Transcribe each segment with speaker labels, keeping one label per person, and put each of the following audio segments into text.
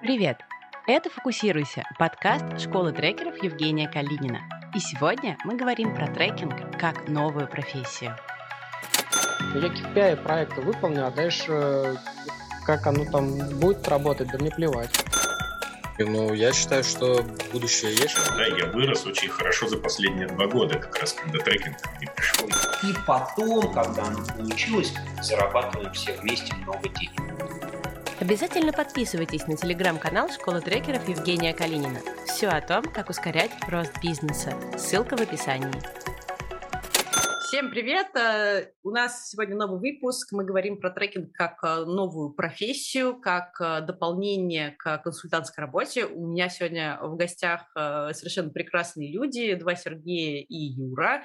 Speaker 1: Привет! Это «Фокусируйся» – подкаст школы трекеров Евгения Калинина. И сегодня мы говорим про трекинг как новую профессию.
Speaker 2: Я KPI проекта выполню, а дальше как оно там будет работать, да мне плевать.
Speaker 3: Ну, я считаю, что будущее есть.
Speaker 4: Да, я вырос очень хорошо за последние два года, как раз когда трекинг не пришел.
Speaker 5: И потом, когда оно получилось, зарабатываем все вместе много денег.
Speaker 1: Обязательно подписывайтесь на телеграм-канал Школы трекеров Евгения Калинина. Все о том, как ускорять рост бизнеса. Ссылка в описании. Всем привет! Э, у нас сегодня новый выпуск. Мы говорим про трекинг как э, новую профессию, как э, дополнение к консультантской работе. У меня сегодня в гостях совершенно прекрасные люди, два Сергея и Юра.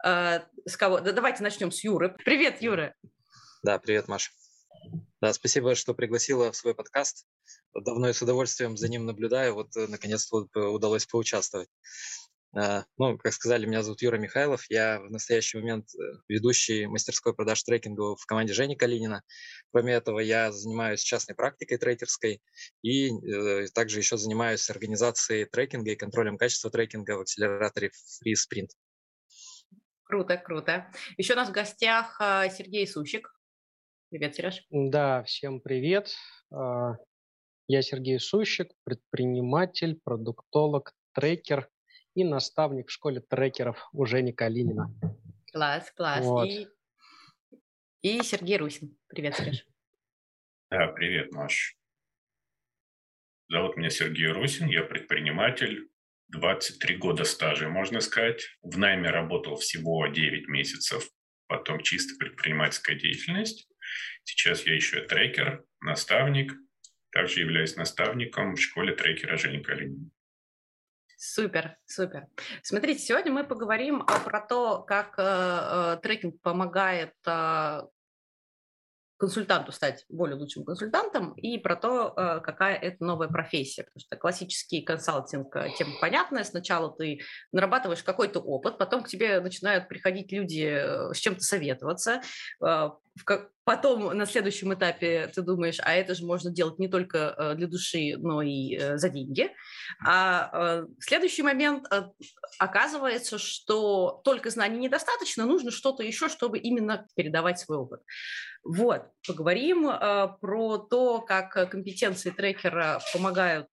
Speaker 1: С кого? Да, давайте начнем с Юры. Привет, Юра!
Speaker 3: Да, привет, Маша. Да, спасибо, что пригласила в свой подкаст. Давно я с удовольствием за ним наблюдаю. Вот э, наконец-то э, удалось поучаствовать. А, ну, как сказали, меня зовут Юра Михайлов. Я в настоящий момент э, ведущий мастерской продаж трекинга в команде Жени Калинина. Кроме этого, я занимаюсь частной практикой трекерской и э, также еще занимаюсь организацией трекинга и контролем качества трекинга в акселераторе Free Sprint.
Speaker 1: Круто, круто. Еще у нас в гостях Сергей Сущик, Привет, Сереж.
Speaker 2: Да, всем привет. А, я Сергей Сущик, предприниматель, продуктолог, трекер и наставник в школе трекеров у Жени Калинина.
Speaker 1: Класс, класс. Вот. И, и Сергей Русин. Привет, Сереж.
Speaker 4: Да, привет, Маш. Зовут меня Сергей Русин, я предприниматель, 23 года стажа, можно сказать. В найме работал всего 9 месяцев, потом чисто предпринимательская деятельность. Сейчас я еще трекер, наставник. Также являюсь наставником в школе трекера Жени Калинина.
Speaker 1: Супер, супер. Смотрите, сегодня мы поговорим а, про то, как э, э, трекинг помогает э, консультанту стать более лучшим консультантом и про то, э, какая это новая профессия. Потому что классический консалтинг, э, тема понятная. Сначала ты нарабатываешь какой-то опыт, потом к тебе начинают приходить люди с чем-то советоваться, Потом на следующем этапе ты думаешь, а это же можно делать не только э, для души, но и э, за деньги. А э, следующий момент оказывается, что только знаний недостаточно, нужно что-то еще, чтобы именно передавать свой опыт. Вот, поговорим про то, как компетенции трекера помогают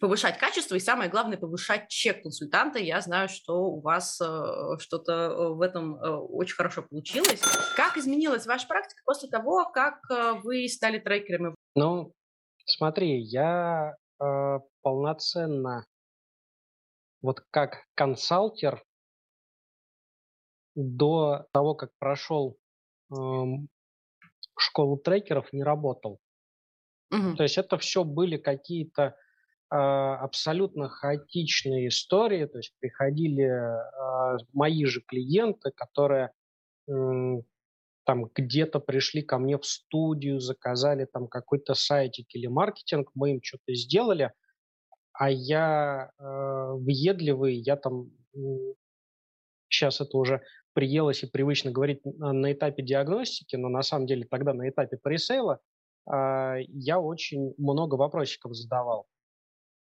Speaker 1: повышать качество и, самое главное, повышать чек консультанта. Я знаю, что у вас э, что-то э, в этом э, очень хорошо получилось. Как изменилась ваша практика после того, как э, вы стали трекерами?
Speaker 2: Ну, смотри, я э, полноценно вот как консалтер до того, как прошел э, школу трекеров, не работал. Угу. То есть это все были какие-то абсолютно хаотичные истории, то есть приходили а, мои же клиенты, которые там где-то пришли ко мне в студию, заказали там какой-то сайтик или маркетинг, мы им что-то сделали, а я э, въедливый, я там сейчас это уже приелось и привычно говорить на этапе диагностики, но на самом деле тогда на этапе пресейла э, я очень много вопросиков задавал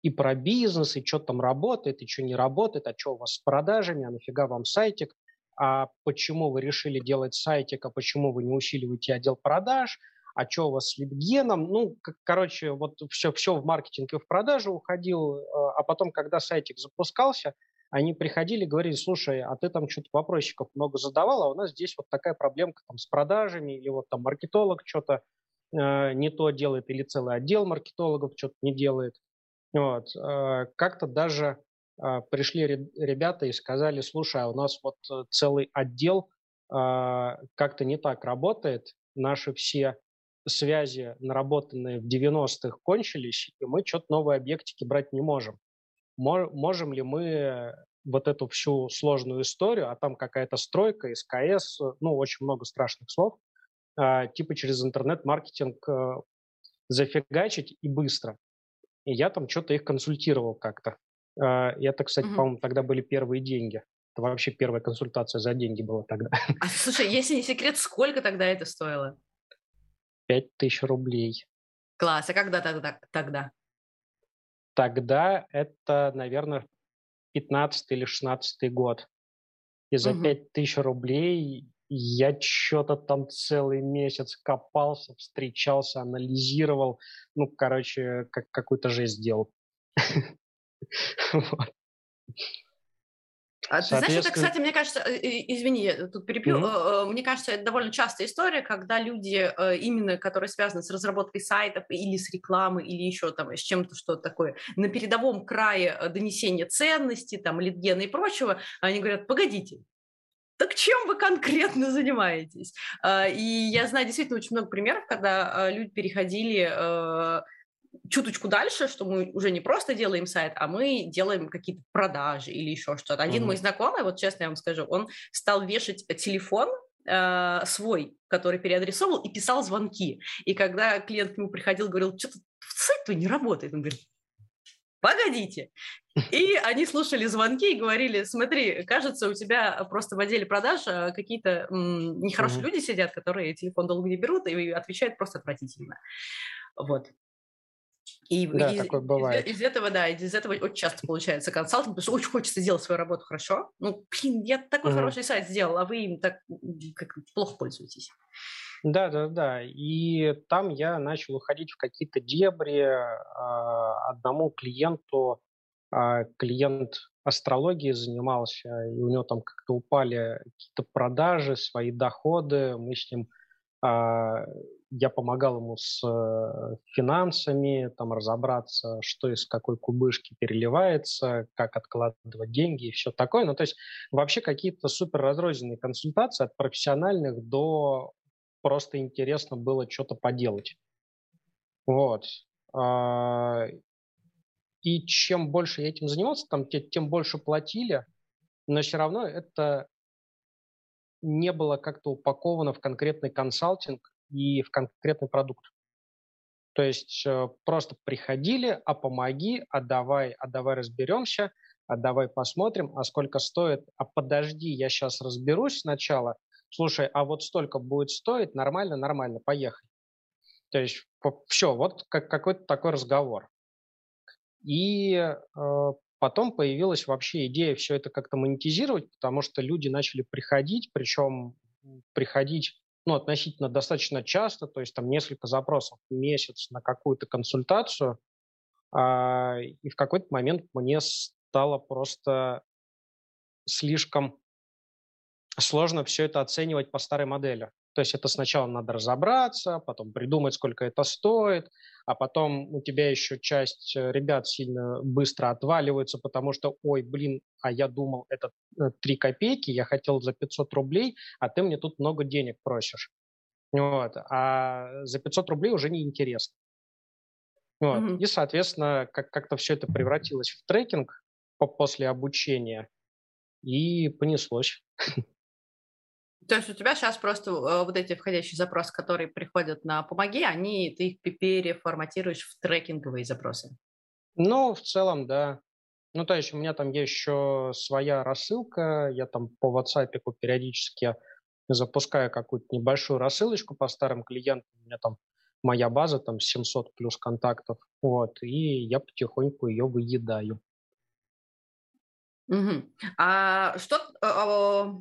Speaker 2: и про бизнес, и что там работает, и что не работает, а что у вас с продажами, а нафига вам сайтик, а почему вы решили делать сайтик, а почему вы не усиливаете отдел продаж, а что у вас с лидгеном, ну, короче, вот все, все в маркетинг и в продажу уходил, а потом, когда сайтик запускался, они приходили говорили, слушай, а ты там что-то вопросиков много задавал, а у нас здесь вот такая проблемка там с продажами, или вот там маркетолог что-то э, не то делает, или целый отдел маркетологов что-то не делает. Вот. Э, как-то даже а, пришли ребята и сказали, слушай, а у нас вот э, целый отдел а, как-то не так работает, наши все связи, наработанные в 90-х, кончились, и мы что-то новые объектики брать не можем. Можем ли мы вот эту всю сложную историю, а там какая-то стройка, СКС, ну, очень много страшных слов, а, типа через интернет-маркетинг э, зафигачить и быстро. И я там что-то их консультировал как-то. А, это, кстати, угу. по-моему, тогда были первые деньги. Это вообще первая консультация за деньги была тогда.
Speaker 1: А слушай, если не секрет, сколько тогда это стоило?
Speaker 2: Пять тысяч рублей.
Speaker 1: Класс. А когда тогда? Тогда,
Speaker 2: тогда это, наверное, 15 или 16 год. И за угу. 5000 рублей я что-то там целый месяц копался, встречался, анализировал. Ну, короче, как какую-то жесть сделал.
Speaker 1: А ты знаешь, это, кстати, мне кажется, э, извини, я тут перебью, mm-hmm. мне кажется, это довольно частая история, когда люди, именно которые связаны с разработкой сайтов или с рекламой, или еще там с чем-то, что такое, на передовом крае донесения ценностей, там, литгена и прочего, они говорят, погодите, так чем вы конкретно занимаетесь? И я знаю действительно очень много примеров, когда люди переходили чуточку дальше, что мы уже не просто делаем сайт, а мы делаем какие-то продажи или еще что-то. Один mm-hmm. мой знакомый, вот честно я вам скажу, он стал вешать телефон э, свой, который переадресовал, и писал звонки. И когда клиент к нему приходил, говорил, что-то сайт твой не работает, он говорит, погодите. И они слушали звонки и говорили, смотри, кажется, у тебя просто в отделе продаж э, какие-то нехорошие люди сидят, которые телефон долго не берут и отвечают просто отвратительно. Вот. И, да, из, такое бывает. Из, из этого, да, из этого очень часто получается консалтинг, потому что очень хочется сделать свою работу хорошо. Ну, блин, я такой угу. хороший сайт сделал, а вы им так как, плохо пользуетесь.
Speaker 2: Да, да, да. И там я начал уходить в какие-то дебри. А, одному клиенту, клиент астрологии занимался, и у него там как-то упали какие-то продажи, свои доходы. Мы с ним а, я помогал ему с э, финансами, там разобраться, что из какой кубышки переливается, как откладывать деньги и все такое. Ну, то есть вообще какие-то супер разрозненные консультации от профессиональных до просто интересно было что-то поделать. Вот. И чем больше я этим занимался, там, тем больше платили, но все равно это не было как-то упаковано в конкретный консалтинг и в конкретный продукт. То есть э, просто приходили, а помоги, а давай, а давай разберемся, а давай посмотрим, а сколько стоит, а подожди, я сейчас разберусь сначала, слушай, а вот столько будет стоить, нормально, нормально, поехали. То есть все, вот как, какой-то такой разговор. И э, потом появилась вообще идея все это как-то монетизировать, потому что люди начали приходить, причем приходить ну, относительно достаточно часто, то есть там несколько запросов в месяц на какую-то консультацию, а, и в какой-то момент мне стало просто слишком сложно все это оценивать по старой модели. То есть это сначала надо разобраться, потом придумать, сколько это стоит, а потом у тебя еще часть э, ребят сильно быстро отваливается, потому что, ой, блин, а я думал, это 3 э, копейки, я хотел за 500 рублей, а ты мне тут много денег просишь. Вот. А за 500 рублей уже неинтересно. Вот. Mm-hmm. И, соответственно, как- как-то все это превратилось в трекинг после обучения, и понеслось.
Speaker 1: То есть у тебя сейчас просто э, вот эти входящие запросы, которые приходят на «помоги», они, ты их переформатируешь в трекинговые запросы?
Speaker 2: Ну, в целом, да. Ну, то есть у меня там есть еще своя рассылка, я там по WhatsApp периодически запускаю какую-то небольшую рассылочку по старым клиентам, у меня там моя база, там 700 плюс контактов, вот, и я потихоньку ее выедаю.
Speaker 1: Угу. А что, а,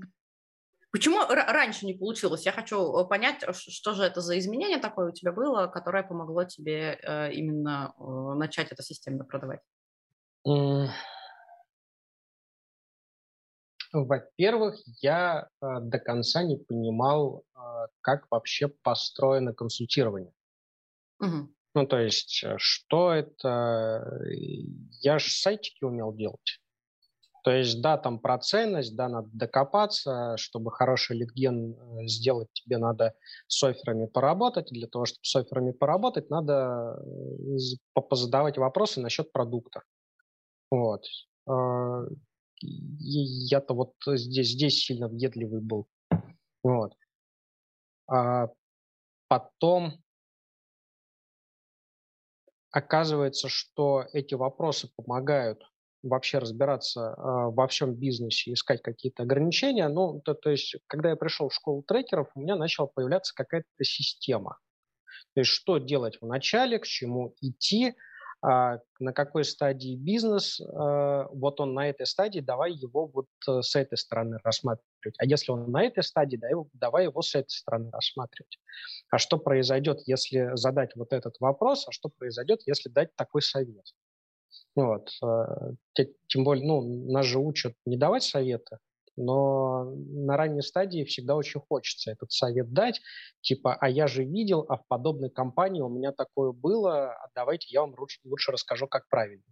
Speaker 1: Почему раньше не получилось? Я хочу э, понять, что же это за изменение такое у тебя было, которое помогло тебе э, именно э, начать это системно продавать?
Speaker 2: Во-первых, я до конца не понимал, как вообще построено консультирование. Угу. Ну, то есть, что это... Я же сайтики умел делать. То есть, да, там про ценность, да, надо докопаться, чтобы хороший литген э, сделать, тебе надо с офферами поработать. Для того, чтобы с офферами поработать, надо э, позадавать вопросы насчет продукта. Вот. А, я-то вот здесь, здесь сильно въедливый был. Вот. А потом оказывается, что эти вопросы помогают вообще разбираться э, во всем бизнесе, искать какие-то ограничения. Ну, то, то есть, когда я пришел в школу трекеров, у меня начала появляться какая-то система. То есть что делать в начале, к чему идти, а, на какой стадии бизнес, а, вот он на этой стадии, давай его вот э, с этой стороны рассматривать. А если он на этой стадии, давай его с этой стороны рассматривать. А что произойдет, если задать вот этот вопрос, а что произойдет, если дать такой совет? Вот. Э, тем более, ну, нас же учат не давать советы, но на ранней стадии всегда очень хочется этот совет дать, типа, а я же видел, а в подобной компании у меня такое было, а давайте я вам лучше, лучше расскажу, как правильно.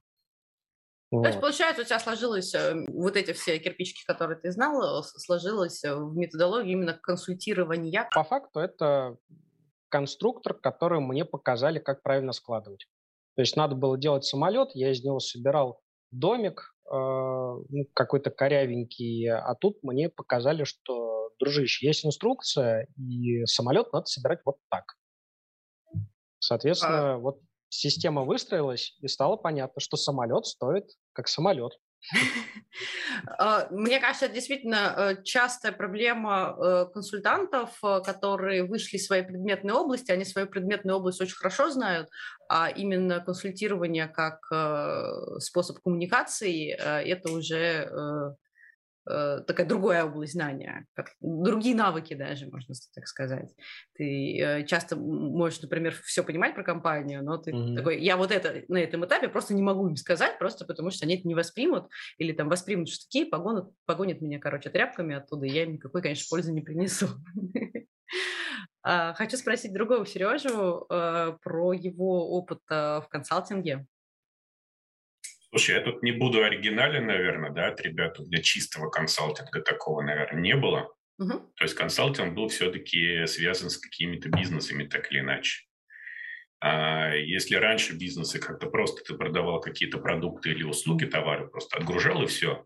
Speaker 1: Вот. То есть, получается, у тебя сложилось, э, вот эти все кирпичики, которые ты знал, сложилось э, в методологии именно консультирования?
Speaker 2: По факту это конструктор, который мне показали, как правильно складывать. То есть надо было делать самолет, я из него собирал домик, а, ну, какой-то корявенький, а тут мне показали, что, дружище, есть инструкция, и самолет надо собирать вот так. Соответственно, а... вот система выстроилась, и стало понятно, что самолет стоит как самолет.
Speaker 1: А, мне кажется, это действительно э, частая проблема э, консультантов, э, которые вышли из своей предметной области, они свою предметную область очень хорошо знают, а именно консультирование как способ коммуникации – это уже такая другая область знания, как, другие навыки даже, можно так сказать. Ты э, часто можешь, например, все понимать про компанию, но ты mm-hmm. такой, я вот это на этом этапе просто не могу им сказать, просто потому что они это не воспримут, или там воспримут штуки, погонят, погонят меня, короче, тряпками оттуда, и я им никакой, конечно, пользы не принесу. А, хочу спросить другого Сережу э, про его опыт в консалтинге.
Speaker 4: Слушай, я тут не буду оригинален, наверное, да, от ребят. Для чистого консалтинга такого, наверное, не было. Угу. То есть консалтинг был все-таки связан с какими-то бизнесами, так или иначе. А если раньше бизнесы как-то просто ты продавал какие-то продукты или услуги, товары, просто отгружал и все,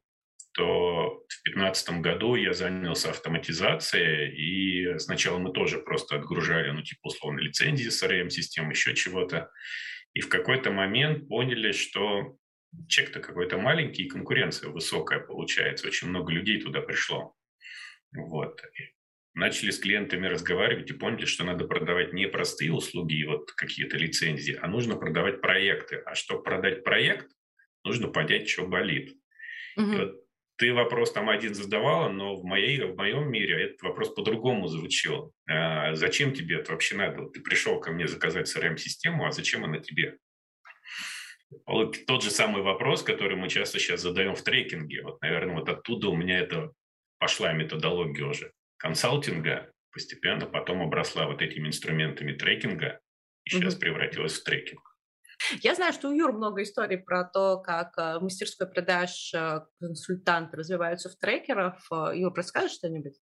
Speaker 4: то в 2015 году я занялся автоматизацией, и сначала мы тоже просто отгружали, ну, типа, условно, лицензии CRM-систем, еще чего-то. И в какой-то момент поняли, что чек-то какой-то маленький, и конкуренция высокая получается. Очень много людей туда пришло. Вот. Начали с клиентами разговаривать и поняли, что надо продавать не простые услуги и вот какие-то лицензии, а нужно продавать проекты. А чтобы продать проект, нужно понять, что болит. Угу. вот ты вопрос там один задавала, но в, моей, в моем мире этот вопрос по-другому звучал. А зачем тебе это вообще надо? ты пришел ко мне заказать CRM-систему, а зачем она тебе? Тот же самый вопрос, который мы часто сейчас задаем в трекинге. Вот, наверное, вот оттуда у меня это пошла методология уже консалтинга, постепенно потом обросла вот этими инструментами трекинга и сейчас угу. превратилась в трекинг.
Speaker 1: Я знаю, что у Юр много историй про то, как э, мастерской продаж э, консультанты развиваются в трекеров. Э, Юр, расскажешь что-нибудь?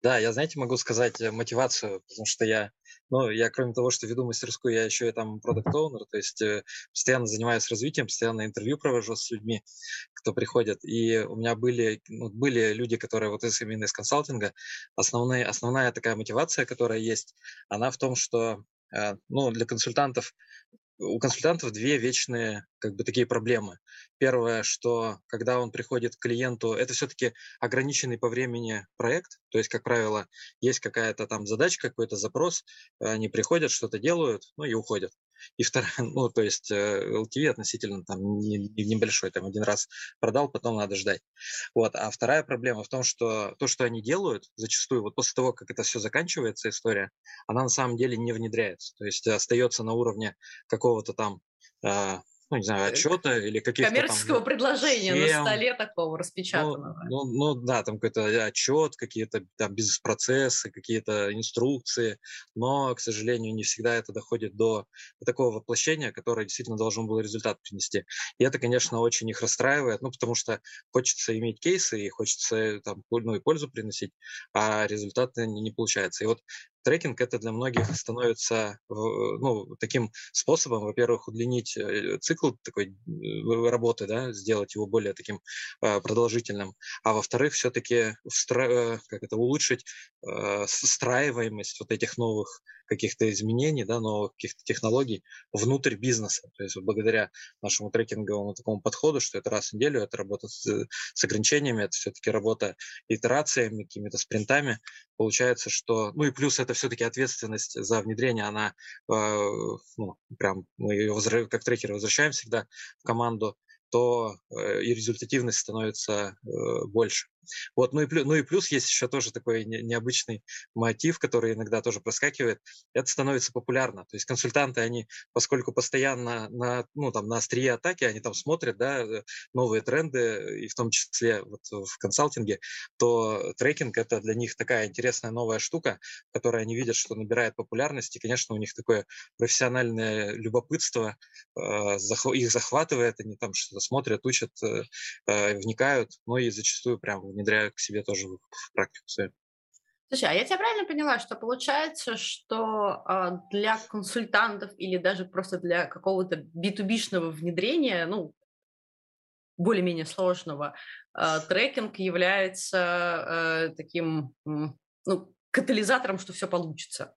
Speaker 3: Да, я, знаете, могу сказать э, мотивацию, потому что я, ну, я кроме того, что веду мастерскую, я еще и там продукт оунер то есть э, постоянно занимаюсь развитием, постоянно интервью провожу с людьми, кто приходит. И у меня были, ну, были люди, которые вот из, именно из консалтинга. Основные, основная такая мотивация, которая есть, она в том, что э, ну, для консультантов у консультантов две вечные как бы такие проблемы. Первое, что когда он приходит к клиенту, это все-таки ограниченный по времени проект, то есть, как правило, есть какая-то там задача, какой-то запрос, они приходят, что-то делают, ну и уходят. И вторая, ну, то есть LTV э, относительно там небольшой, там один раз продал, потом надо ждать. Вот. А вторая проблема в том, что то, что они делают, зачастую вот после того, как это все заканчивается, история, она на самом деле не внедряется. То есть остается на уровне какого-то там а, ну, не знаю, отчета или каких-то
Speaker 1: Коммерческого
Speaker 3: там,
Speaker 1: предложения схем. на столе такого ну, распечатанного.
Speaker 3: Ну, ну, ну да, там какой-то отчет, какие-то там бизнес-процессы, какие-то инструкции, но, к сожалению, не всегда это доходит до такого воплощения, которое действительно должен был результат принести. И это, конечно, очень их расстраивает, ну, потому что хочется иметь кейсы и хочется там, ну, и пользу приносить, а результаты не, не получается. И вот трекинг это для многих становится ну, таким способом, во-первых, удлинить э, цикл такой э, работы, да, сделать его более таким э, продолжительным, а во-вторых, все-таки как это улучшить встраиваемость вот этих новых каких-то изменений, да, новых каких-то технологий внутрь бизнеса. То есть благодаря нашему трекинговому такому подходу, что это раз в неделю, это работа с, с ограничениями, это все-таки работа итерациями, какими-то спринтами, получается, что, ну и плюс это все-таки ответственность за внедрение, она, э, ну, прям мы ее возвращаем, как трекеры возвращаем всегда в команду, то э, и результативность становится э, больше. Вот, ну и, ну и плюс есть еще тоже такой необычный мотив, который иногда тоже проскакивает. Это становится популярно. То есть консультанты, они, поскольку постоянно на, ну, там, на острие атаки, они там смотрят да, э, новые тренды, и в том числе вот в консалтинге, то трекинг – это для них такая интересная новая штука, которая они видят, что набирает популярность, и, конечно, у них такое профессиональное любопытство э, их захватывает, они там что-то смотрят, учат, э, вникают, ну и зачастую прям внедряют к себе тоже в практику свою.
Speaker 1: Слушай, а я тебя правильно поняла, что получается, что э, для консультантов или даже просто для какого-то B2B-шного внедрения, ну, более-менее сложного, э, трекинг является э, таким, ну, катализатором, что все получится.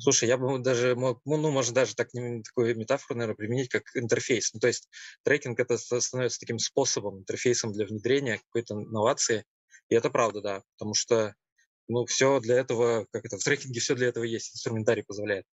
Speaker 3: Слушай, я бы даже мог, ну, ну, можно даже так, такую метафору, наверное, применить, как интерфейс. Ну, то есть трекинг это становится таким способом, интерфейсом для внедрения какой-то инновации. И это правда, да, потому что ну, все для этого, как это, в трекинге все для этого есть, инструментарий позволяет.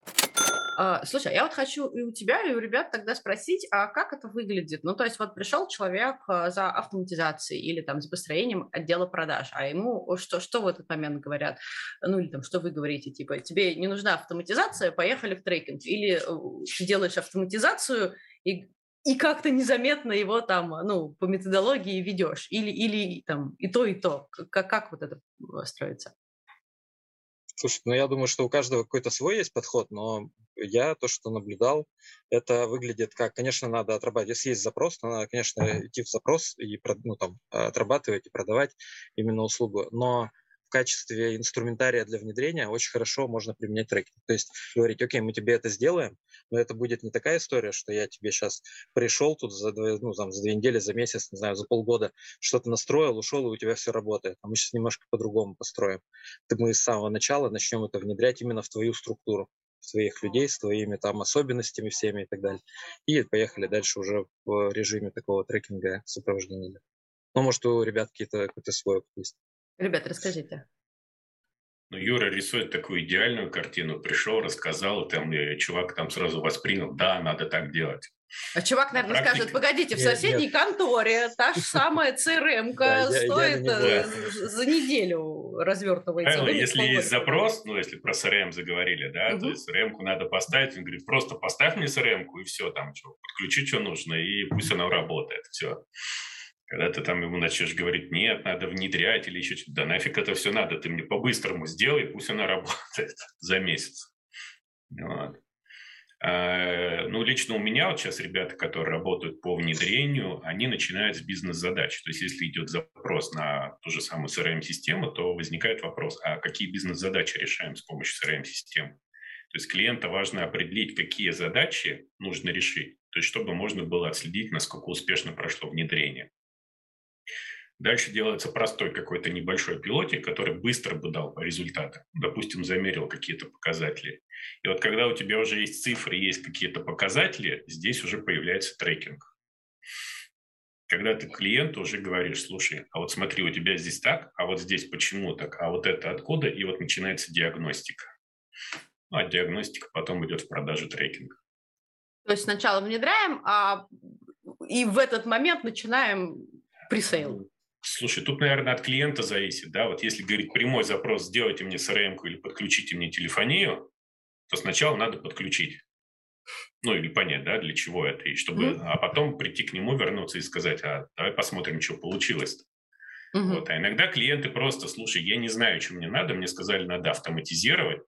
Speaker 1: А, слушай, я вот хочу и у тебя, и у ребят тогда спросить, а как это выглядит? Ну, то есть вот пришел человек а, за автоматизацией или там за построением отдела продаж, а ему что, что в этот момент говорят? Ну, или там, что вы говорите, типа, тебе не нужна автоматизация, поехали в трекинг. Или э, ты делаешь автоматизацию и и как-то незаметно его там, ну, по методологии ведешь, или, или там и то, и то. Как, как вот это строится?
Speaker 3: Слушай, ну я думаю, что у каждого какой-то свой есть подход, но я то, что наблюдал, это выглядит как, конечно, надо отрабатывать. Если есть запрос, то надо, конечно, идти в запрос и ну, там, отрабатывать и продавать именно услугу. Но качестве инструментария для внедрения очень хорошо можно применять трекинг. То есть говорить, окей, мы тебе это сделаем, но это будет не такая история, что я тебе сейчас пришел тут за, ну, там, за две недели, за месяц, не знаю, за полгода, что-то настроил, ушел, и у тебя все работает. А мы сейчас немножко по-другому построим. Мы с самого начала начнем это внедрять именно в твою структуру своих людей с твоими там особенностями всеми и так далее. И поехали дальше уже в режиме такого трекинга сопровождения. Ну, может, у ребят какие-то, какой-то свой опыт есть.
Speaker 1: Ребята, расскажите.
Speaker 4: Ну, Юра рисует такую идеальную картину. Пришел, рассказал, и там и чувак там сразу воспринял, да, надо так делать.
Speaker 1: А чувак, наверное, Практика... скажет, погодите, в соседней нет, конторе та же самая crm стоит э, за неделю развертывается.
Speaker 4: если есть запрос, ну, если про CRM заговорили, да, то есть CRM надо поставить, он говорит, просто поставь мне CRM и все, там, что, подключи, что нужно, и пусть она работает, все. Когда ты там ему начнешь говорить, нет, надо внедрять или еще что-то, да нафиг это все надо, ты мне по-быстрому сделай, пусть она работает за месяц. Вот. А, ну, лично у меня вот сейчас ребята, которые работают по внедрению, они начинают с бизнес-задач. То есть, если идет запрос на ту же самую CRM-систему, то возникает вопрос, а какие бизнес-задачи решаем с помощью CRM-системы? То есть, клиента важно определить, какие задачи нужно решить, то есть, чтобы можно было отследить, насколько успешно прошло внедрение. Дальше делается простой какой-то небольшой пилотик, который быстро бы дал результаты. Допустим, замерил какие-то показатели. И вот когда у тебя уже есть цифры, есть какие-то показатели, здесь уже появляется трекинг. Когда ты клиенту уже говоришь, слушай, а вот смотри, у тебя здесь так, а вот здесь почему так, а вот это откуда, и вот начинается диагностика. Ну, а диагностика потом идет в продажу трекинга.
Speaker 1: То есть сначала внедряем, а и в этот момент начинаем пресейл.
Speaker 4: Слушай, тут, наверное, от клиента зависит, да, вот если говорить прямой запрос, сделайте мне CRM или подключите мне телефонию, то сначала надо подключить. Ну, или понять, да, для чего это, и чтобы, mm-hmm. а потом прийти к нему, вернуться и сказать, а давай посмотрим, что получилось. Mm-hmm. Вот, а иногда клиенты просто, слушай, я не знаю, что мне надо, мне сказали, надо автоматизировать,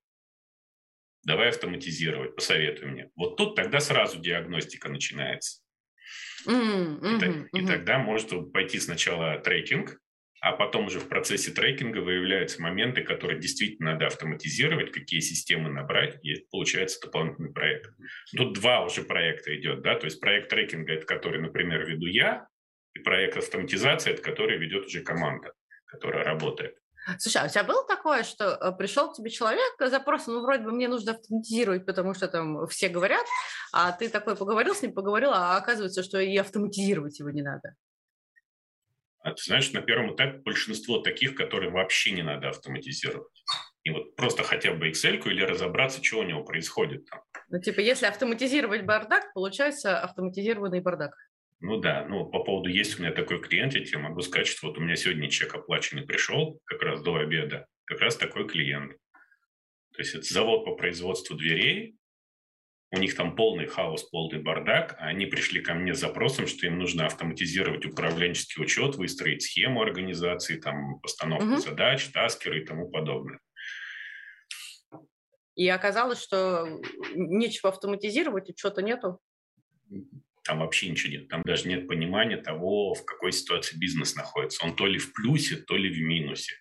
Speaker 4: давай автоматизировать, посоветуй мне. Вот тут тогда сразу диагностика начинается. Mm-hmm, mm-hmm, и, и тогда может пойти сначала трекинг, а потом уже в процессе трекинга выявляются моменты, которые действительно надо автоматизировать, какие системы набрать, и получается дополнительный проект. Тут два уже проекта идет, да, то есть проект трекинга, это который, например, веду я, и проект автоматизации, это который ведет уже команда, которая работает.
Speaker 1: Слушай, а у тебя было такое, что э, пришел к тебе человек с запросом, ну, вроде бы мне нужно автоматизировать, потому что там все говорят, а ты такой поговорил с ним, поговорил, а оказывается, что и автоматизировать его не надо?
Speaker 4: А ты знаешь, на первом этапе большинство таких, которые вообще не надо автоматизировать. И вот просто хотя бы Excel или разобраться, что у него происходит там.
Speaker 1: Ну, типа, если автоматизировать бардак, получается автоматизированный бардак.
Speaker 4: Ну да, ну по поводу есть у меня такой клиент, я тебе могу сказать, что вот у меня сегодня чек оплаченный пришел, как раз до обеда, как раз такой клиент. То есть это завод по производству дверей, у них там полный хаос, полный бардак, а они пришли ко мне с запросом, что им нужно автоматизировать управленческий учет, выстроить схему организации, там, постановку угу. задач, таскеры и тому подобное.
Speaker 1: И оказалось, что нечего автоматизировать, учета нету.
Speaker 4: Там вообще ничего нет. Там даже нет понимания того, в какой ситуации бизнес находится. Он то ли в плюсе, то ли в минусе.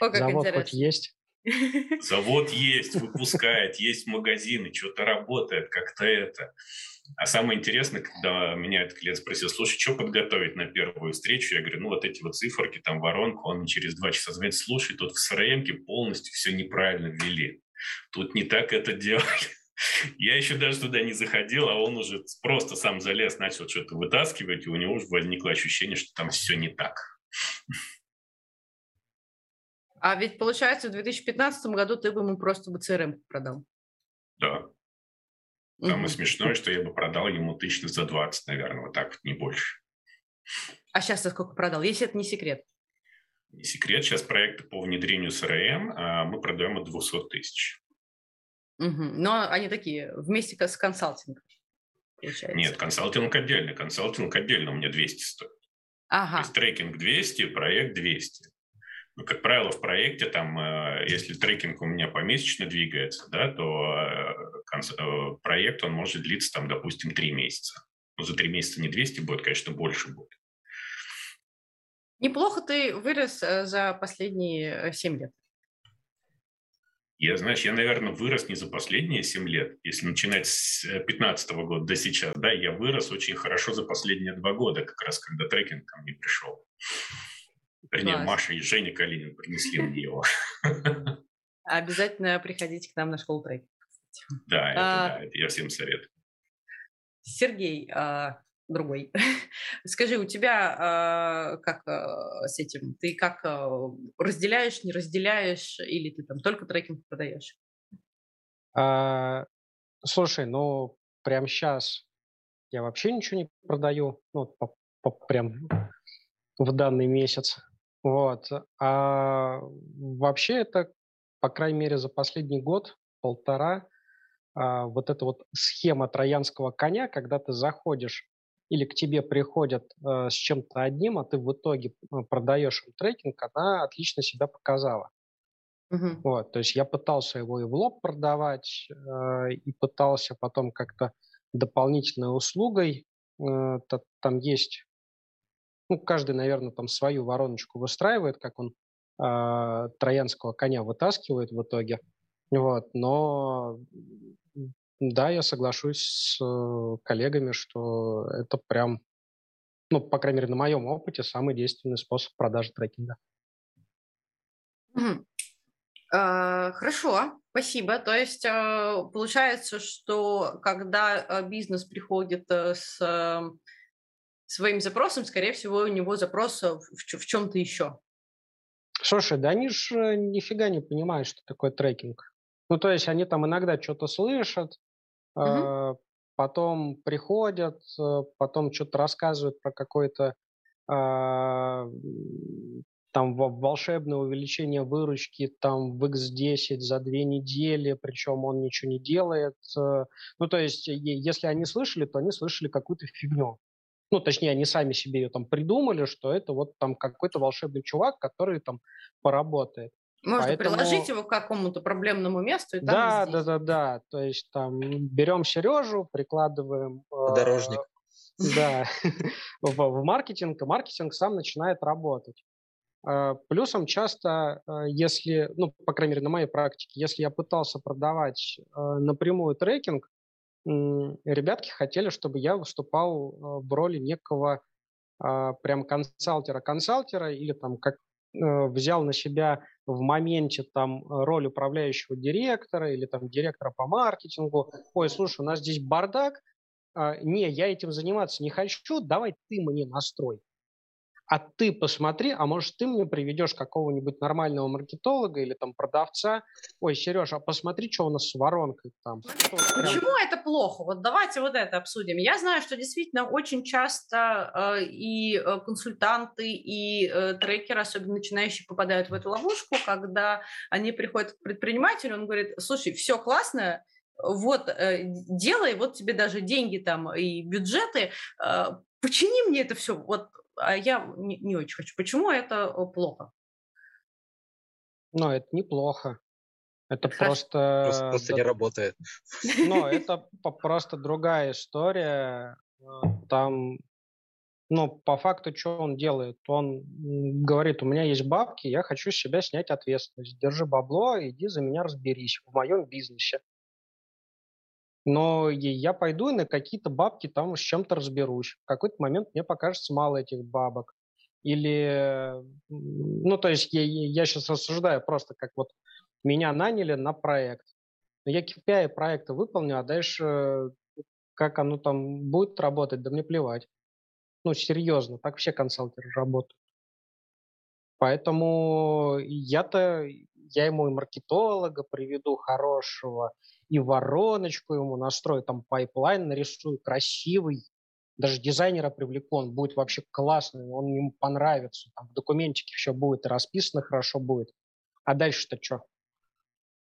Speaker 2: О, как Завод интересно. хоть есть?
Speaker 4: Завод есть, выпускает, есть магазины, что-то работает, как-то это. А самое интересное, когда меня этот клиент спросил, слушай, что подготовить на первую встречу? Я говорю, ну вот эти вот циферки, там воронку, он через два часа звонит, слушай, тут в crm полностью все неправильно ввели. Тут не так это делали. Я еще даже туда не заходил, а он уже просто сам залез, начал что-то вытаскивать, и у него уже возникло ощущение, что там все не так.
Speaker 1: А ведь, получается, в 2015 году ты бы ему просто бы CRM продал.
Speaker 4: Да. Самое угу. смешное, что я бы продал ему тысяч за 20, наверное, вот так вот, не больше.
Speaker 1: А сейчас ты сколько продал, если это не секрет?
Speaker 4: Не секрет, сейчас проекты по внедрению CRM а мы продаем от 200 тысяч.
Speaker 1: Угу. Но они такие, вместе с консалтингом,
Speaker 4: получается. Нет, консалтинг отдельно. Консалтинг отдельно у меня 200 стоит.
Speaker 1: Ага.
Speaker 4: То есть трекинг 200, проект 200. Ну, как правило, в проекте, там, э, если трекинг у меня помесячно двигается, да, то э, э, проект, он может длиться, там, допустим, 3 месяца. Но за 3 месяца не 200 будет, конечно, больше будет.
Speaker 1: Неплохо ты вырос за последние 7 лет.
Speaker 4: Я, знаешь, я, наверное, вырос не за последние 7 лет. Если начинать с 2015 года до сейчас, да, я вырос очень хорошо за последние 2 года, как раз когда трекинг ко мне пришел. Вернее. Маша и Женя Калинин принесли мне его.
Speaker 1: Обязательно приходите к нам на школу трекинга.
Speaker 4: Да, это, а, да, это я всем советую.
Speaker 1: Сергей, а, другой. Скажи, у тебя а, как а, с этим? Ты как а, разделяешь, не разделяешь, или ты там только трекинг продаешь?
Speaker 2: А, слушай, ну прямо сейчас я вообще ничего не продаю, ну прям в данный месяц. Вот. А вообще это, по крайней мере, за последний год, полтора, а, вот эта вот схема троянского коня, когда ты заходишь или к тебе приходят э, с чем-то одним, а ты в итоге э, продаешь им трекинг, она отлично себя показала. Uh-huh. Вот, то есть я пытался его и в лоб продавать, э, и пытался потом как-то дополнительной услугой. Э, там есть ну, каждый, наверное, там свою вороночку выстраивает, как он э, троянского коня вытаскивает в итоге. Вот, но да, я соглашусь с э, коллегами, что это прям, ну, по крайней мере, на моем опыте, самый действенный способ продажи трекинга.
Speaker 1: Uh, хорошо, спасибо. То есть uh, получается, что когда бизнес приходит с своим запросом, скорее всего, у него запрос в, в чем-то еще.
Speaker 2: Слушай, да они же нифига не понимают, что такое трекинг. Ну, то есть они там иногда что-то слышат, угу. э, потом приходят, э, потом что-то рассказывают про какое-то э, там волшебное увеличение выручки там в X10 за две недели, причем он ничего не делает. Ну, то есть, если они слышали, то они слышали какую-то фигню ну, точнее, они сами себе ее там придумали, что это вот там какой-то волшебный чувак, который там поработает.
Speaker 1: Можно Поэтому... приложить его к какому-то проблемному месту. И там
Speaker 2: да, и да, да, да. То есть там берем Сережу, прикладываем...
Speaker 3: Дорожник.
Speaker 2: Э, да, в, в маркетинг, и маркетинг сам начинает работать. Э, плюсом часто, э, если, ну, по крайней мере, на моей практике, если я пытался продавать э, напрямую трекинг, ребятки хотели, чтобы я выступал э, в роли некого прям консалтера-консалтера или там как взял на себя в моменте там роль управляющего директора или там директора по маркетингу, ой, слушай, у нас здесь бардак, а, не, я этим заниматься не хочу, давай ты мне настрой а ты посмотри, а может ты мне приведешь какого-нибудь нормального маркетолога или там продавца, ой, Сереж, а посмотри, что у нас с воронкой там.
Speaker 1: Почему это плохо? Вот давайте вот это обсудим. Я знаю, что действительно очень часто э, и э, консультанты, и э, трекеры, особенно начинающие, попадают в эту ловушку, когда они приходят к предпринимателю, он говорит, слушай, все классно, вот, э, делай, вот тебе даже деньги там и бюджеты, э, почини мне это все, вот а я не, не очень хочу. Почему это плохо?
Speaker 2: Ну, это неплохо. Это просто...
Speaker 3: Просто, просто не работает.
Speaker 2: Ну, это просто другая история. Там, ну, по факту, что он делает? Он говорит, у меня есть бабки, я хочу с себя снять ответственность. Держи бабло, иди за меня разберись в моем бизнесе но я пойду и на какие-то бабки там с чем-то разберусь. В какой-то момент мне покажется мало этих бабок. Или, ну, то есть я, я сейчас рассуждаю просто как вот меня наняли на проект. Я KPI проекта выполню, а дальше как оно там будет работать, да мне плевать. Ну, серьезно, так все консалтеры работают. Поэтому я-то, я ему и маркетолога приведу хорошего, и вороночку ему настрою, там pipeline нарисую красивый, даже дизайнера привлеку, он будет вообще классный, он ему понравится, там в документике все будет расписано хорошо будет. А дальше-то что?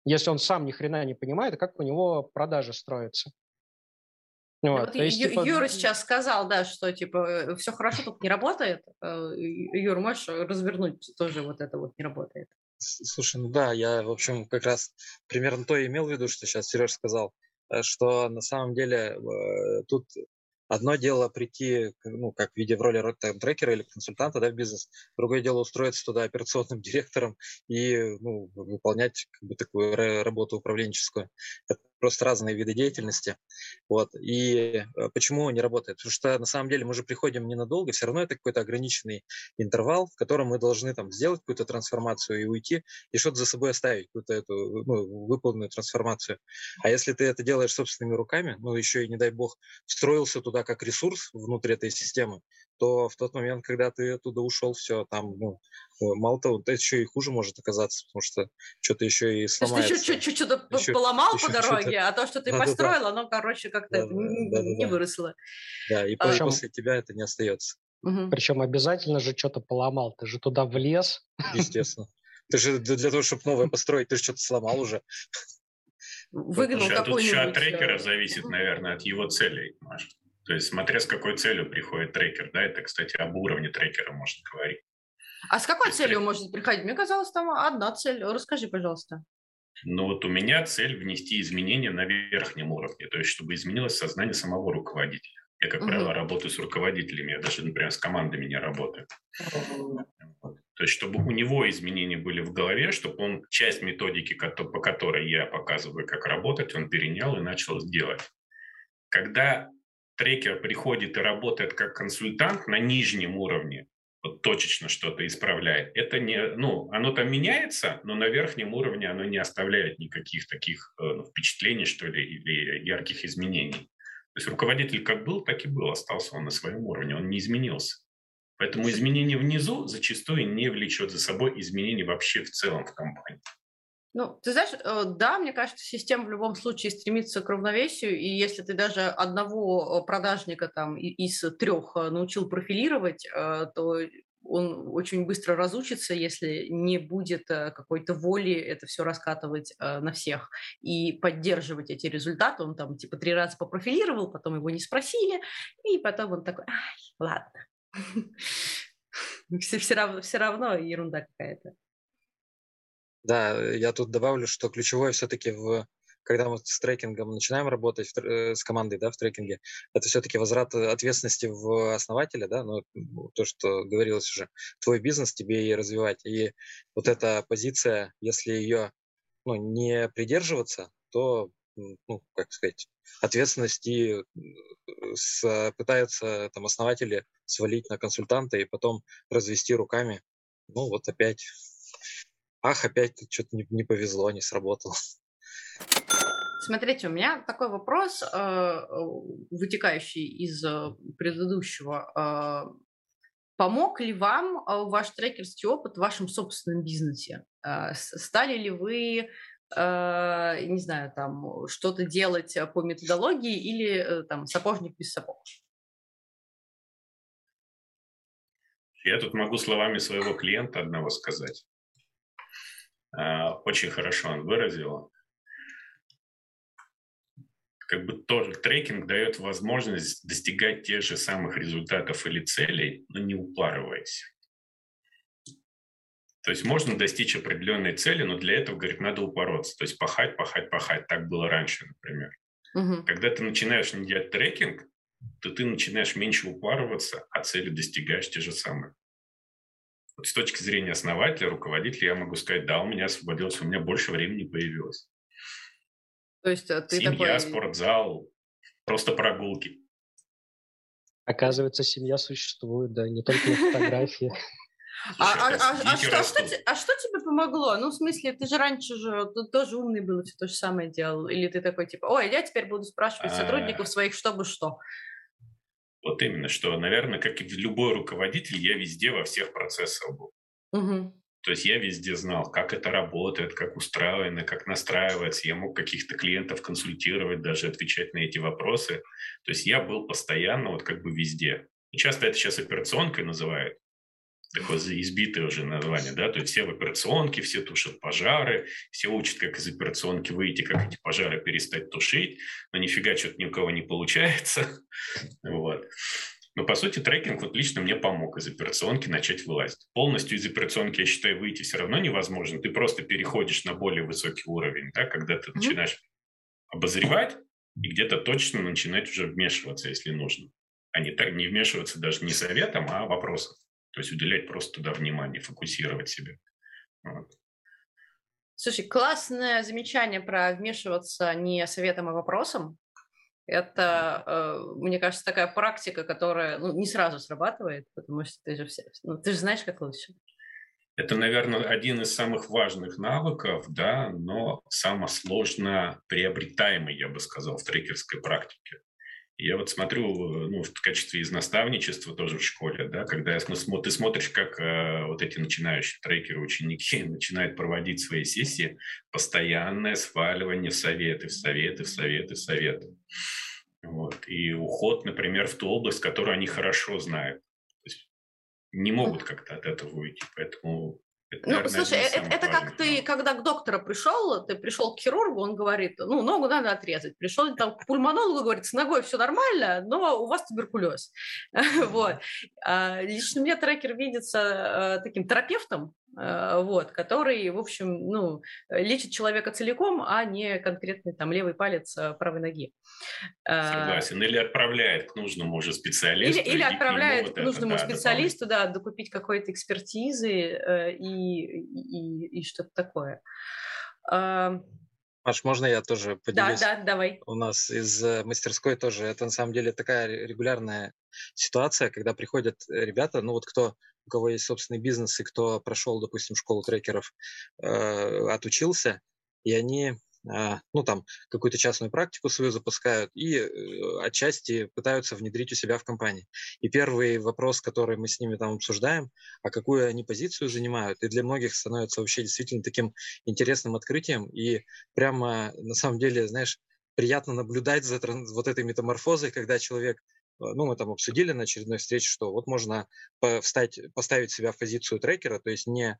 Speaker 2: Если он сам ни хрена не понимает, как у него продажи строятся?
Speaker 1: Вот, вот есть, Ю, типа... Юра сейчас сказал, да, что типа э, все хорошо, тут не работает. Э, Юр, можешь развернуть тоже вот это вот не работает?
Speaker 3: Слушай, ну да, я, в общем, как раз примерно то и имел в виду, что сейчас Сереж сказал, э, что на самом деле э, тут одно дело прийти, ну, как в виде в роли трекера или консультанта, да, в бизнес, другое дело устроиться туда операционным директором и, ну, выполнять как бы такую работу управленческую. Это просто разные виды деятельности. Вот. И э, почему не работает? Потому что на самом деле мы же приходим ненадолго, все равно это какой-то ограниченный интервал, в котором мы должны там сделать какую-то трансформацию и уйти, и что-то за собой оставить, какую-то эту ну, выполненную трансформацию. А если ты это делаешь собственными руками, ну еще и, не дай бог, встроился туда как ресурс внутрь этой системы, то в тот момент, когда ты оттуда ушел, все, там, ну, мало того, это еще и хуже может оказаться, потому что что-то еще и сломается.
Speaker 1: То есть ты что-то поломал еще по дороге, а то, что ты да, построил, да, оно, короче, как-то да, не, да, не выросло.
Speaker 3: Да, и а, после тебя это не остается.
Speaker 2: Угу. Причем обязательно же что-то поломал, ты же туда влез.
Speaker 3: Естественно. Ты же для того, чтобы новое построить, ты же что-то сломал уже.
Speaker 4: Выгнал какой-нибудь. Тут еще от трекера зависит, наверное, от его целей, Маша. То есть смотря с какой целью приходит трекер, да, это, кстати, об уровне трекера можно говорить.
Speaker 1: А с какой целью трек... может приходить? Мне казалось, там одна цель. Расскажи, пожалуйста.
Speaker 4: Ну вот у меня цель внести изменения на верхнем уровне, то есть чтобы изменилось сознание самого руководителя. Я, как угу. правило, работаю с руководителями, я даже, например, с командами не работаю. То есть, чтобы у него изменения были в голове, чтобы он часть методики, по которой я показываю, как работать, он перенял и начал делать. Когда трекер приходит и работает как консультант на нижнем уровне, вот точечно что-то исправляет, это не, ну, оно там меняется, но на верхнем уровне оно не оставляет никаких таких э, ну, впечатлений, что ли, или ярких изменений. То есть руководитель как был, так и был, остался он на своем уровне, он не изменился. Поэтому изменение внизу зачастую не влечет за собой изменений вообще в целом в компании.
Speaker 1: Ну, ты знаешь, э, да, мне кажется, система в любом случае стремится к равновесию, и если ты даже одного э, продажника там из трех э, научил профилировать, то он очень быстро разучится, если не будет какой-то воли это все раскатывать на всех и поддерживать эти результаты. Он там типа три раза попрофилировал, потом его не спросили, и потом он такой, ай, ладно. Все, все, равно, все равно ерунда какая-то.
Speaker 3: Да, я тут добавлю, что ключевое все-таки в когда мы с трекингом начинаем работать в, э, с командой да, в трекинге, это все-таки возврат ответственности в основателя, да, ну, то, что говорилось уже, твой бизнес тебе и развивать. И вот эта позиция, если ее ну, не придерживаться, то, ну, как сказать, ответственности с, пытаются там основатели свалить на консультанта и потом развести руками ну вот опять, ах, опять что-то не, не повезло, не сработало.
Speaker 1: Смотрите, у меня такой вопрос, э, вытекающий из э, предыдущего. Помог ли вам ваш трекерский опыт в вашем собственном бизнесе? Стали ли вы не знаю, там, что-то делать по методологии или там сапожник без сапог?
Speaker 4: Я тут могу словами своего клиента одного сказать. А, очень хорошо он выразил. Как бы тоже трекинг дает возможность достигать тех же самых результатов или целей, но не упарываясь. То есть можно достичь определенной цели, но для этого, говорит, надо упороться. То есть пахать, пахать, пахать. Так было раньше, например. Угу. Когда ты начинаешь делать трекинг, то ты начинаешь меньше упарываться, а цели достигаешь те же самые. Вот с точки зрения основателя, руководителя, я могу сказать, да, у меня освободилось, у меня больше времени появилось.
Speaker 1: То есть а ты
Speaker 4: Семья,
Speaker 1: такой...
Speaker 4: спортзал, просто прогулки.
Speaker 2: Оказывается, семья существует, да, не только на фотографии.
Speaker 1: А, а, а, а, что, а, что, а что тебе помогло? Ну, в смысле, ты же раньше же ты тоже умный был, все то же самое делал. Или ты такой, типа, ой, я теперь буду спрашивать сотрудников своих, чтобы что.
Speaker 4: Вот именно, что, наверное, как и любой руководитель, я везде во всех процессах был. Угу. То есть я везде знал, как это работает, как устроено, как настраивается. Я мог каких-то клиентов консультировать, даже отвечать на эти вопросы. То есть я был постоянно вот как бы везде. И часто это сейчас операционкой называют избитое уже название, да, то есть все в операционке, все тушат пожары, все учат, как из операционки выйти, как эти пожары перестать тушить, но нифига что-то ни у кого не получается, вот. Но, по сути, трекинг вот лично мне помог из операционки начать вылазить. Полностью из операционки, я считаю, выйти все равно невозможно. Ты просто переходишь на более высокий уровень, да, когда ты начинаешь обозревать и где-то точно начинать уже вмешиваться, если нужно. А не, так, не вмешиваться даже не советом, а вопросом. То есть уделять просто туда внимание, фокусировать себя. Вот.
Speaker 1: Слушай, классное замечание про вмешиваться не советом, а вопросом. Это, э, мне кажется, такая практика, которая ну, не сразу срабатывает, потому что ты же, все, ну, ты же знаешь, как лучше.
Speaker 4: Это, наверное, один из самых важных навыков, да, но самый сложно приобретаемый, я бы сказал, в трекерской практике. Я вот смотрю, ну, в качестве из наставничества тоже в школе, да, когда я, ну, ты смотришь, как э, вот эти начинающие трекеры, ученики начинают проводить свои сессии, постоянное сваливание в советы, в советы, в советы, в советы. Вот. И уход, например, в ту область, которую они хорошо знают. Не могут как-то от этого уйти. Поэтому
Speaker 1: это, ну, наверное, слушай, это, это как ты, когда к доктору пришел, ты пришел к хирургу, он говорит, ну, ногу надо отрезать. Пришел там к пульмонологу, говорит, с ногой все нормально, но у вас туберкулез. вот. А, лично мне трекер видится э, таким терапевтом, э, вот, который, в общем, ну, лечит человека целиком, а не конкретный там левый палец э, правой ноги.
Speaker 4: Согласен. Или отправляет к нужному уже специалисту.
Speaker 1: Или, или отправляет к, нему, к нужному да, специалисту, да, докупить какой-то экспертизы и, и, и что-то такое.
Speaker 3: Маш, можно я тоже поделюсь?
Speaker 1: Да, да, давай.
Speaker 3: У нас из мастерской тоже, это на самом деле такая регулярная ситуация, когда приходят ребята, ну вот кто у кого есть собственный бизнес и кто прошел, допустим, школу трекеров, э, отучился, и они ну, там, какую-то частную практику свою запускают и э, отчасти пытаются внедрить у себя в компании. И первый вопрос, который мы с ними там обсуждаем, а какую они позицию занимают, и для многих становится вообще действительно таким интересным открытием, и прямо, на самом деле, знаешь, приятно наблюдать за вот этой метаморфозой, когда человек э, ну, мы там обсудили на очередной встрече, что вот можно встать, поставить себя в позицию трекера, то есть не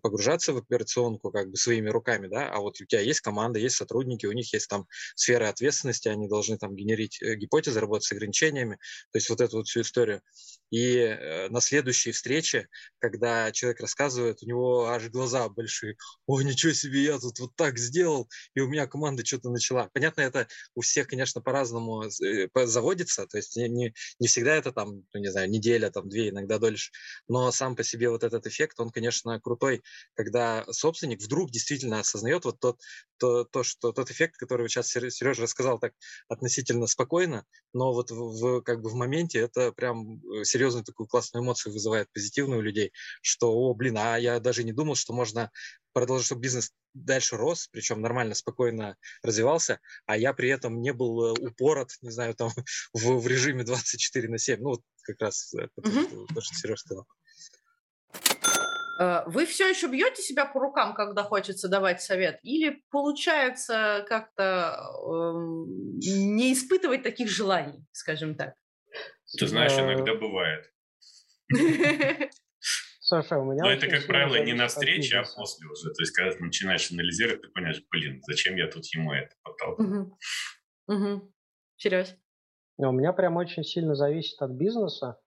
Speaker 3: погружаться в операционку как бы своими руками, да, а вот у тебя есть команда, есть сотрудники, у них есть там сфера ответственности, они должны там генерить э, гипотезы, работать с ограничениями, то есть вот эту вот всю историю. И э, на следующей встрече, когда человек рассказывает, у него аж глаза большие, ой, ничего себе, я тут вот так сделал, и у меня команда что-то начала. Понятно, это у всех, конечно, по-разному э, заводится, то есть не, не, не всегда это там, ну, не знаю, неделя, там, две, иногда дольше, но сам по себе вот этот эффект, он, конечно, крутой, крутой, когда собственник вдруг действительно осознает вот тот, то, то, что, тот эффект, который сейчас Сережа рассказал так относительно спокойно, но вот в, как бы в моменте это прям э, серьезную такую классную эмоцию вызывает позитивную у людей, что, о, блин, а я даже не думал, что можно продолжить, чтобы бизнес дальше рос, причем нормально, спокойно развивался, а я при этом не был э, упорот, не знаю, там в, в режиме 24 на 7. Ну, вот как раз это угу. то, что Сереж сказал.
Speaker 1: Э, вы все еще бьете себя по рукам, когда хочется давать совет? Или получается как-то э, не испытывать таких желаний, скажем так?
Speaker 4: Ты знаешь, э, иногда бывает.
Speaker 2: Слушай, у меня...
Speaker 4: Но это, как правило, не на встрече, а после уже. То есть, когда ты начинаешь анализировать, ты понимаешь, блин, зачем я тут ему это подталкиваю.
Speaker 1: Угу. Угу. Серьез?
Speaker 2: У меня прям очень сильно зависит от бизнеса,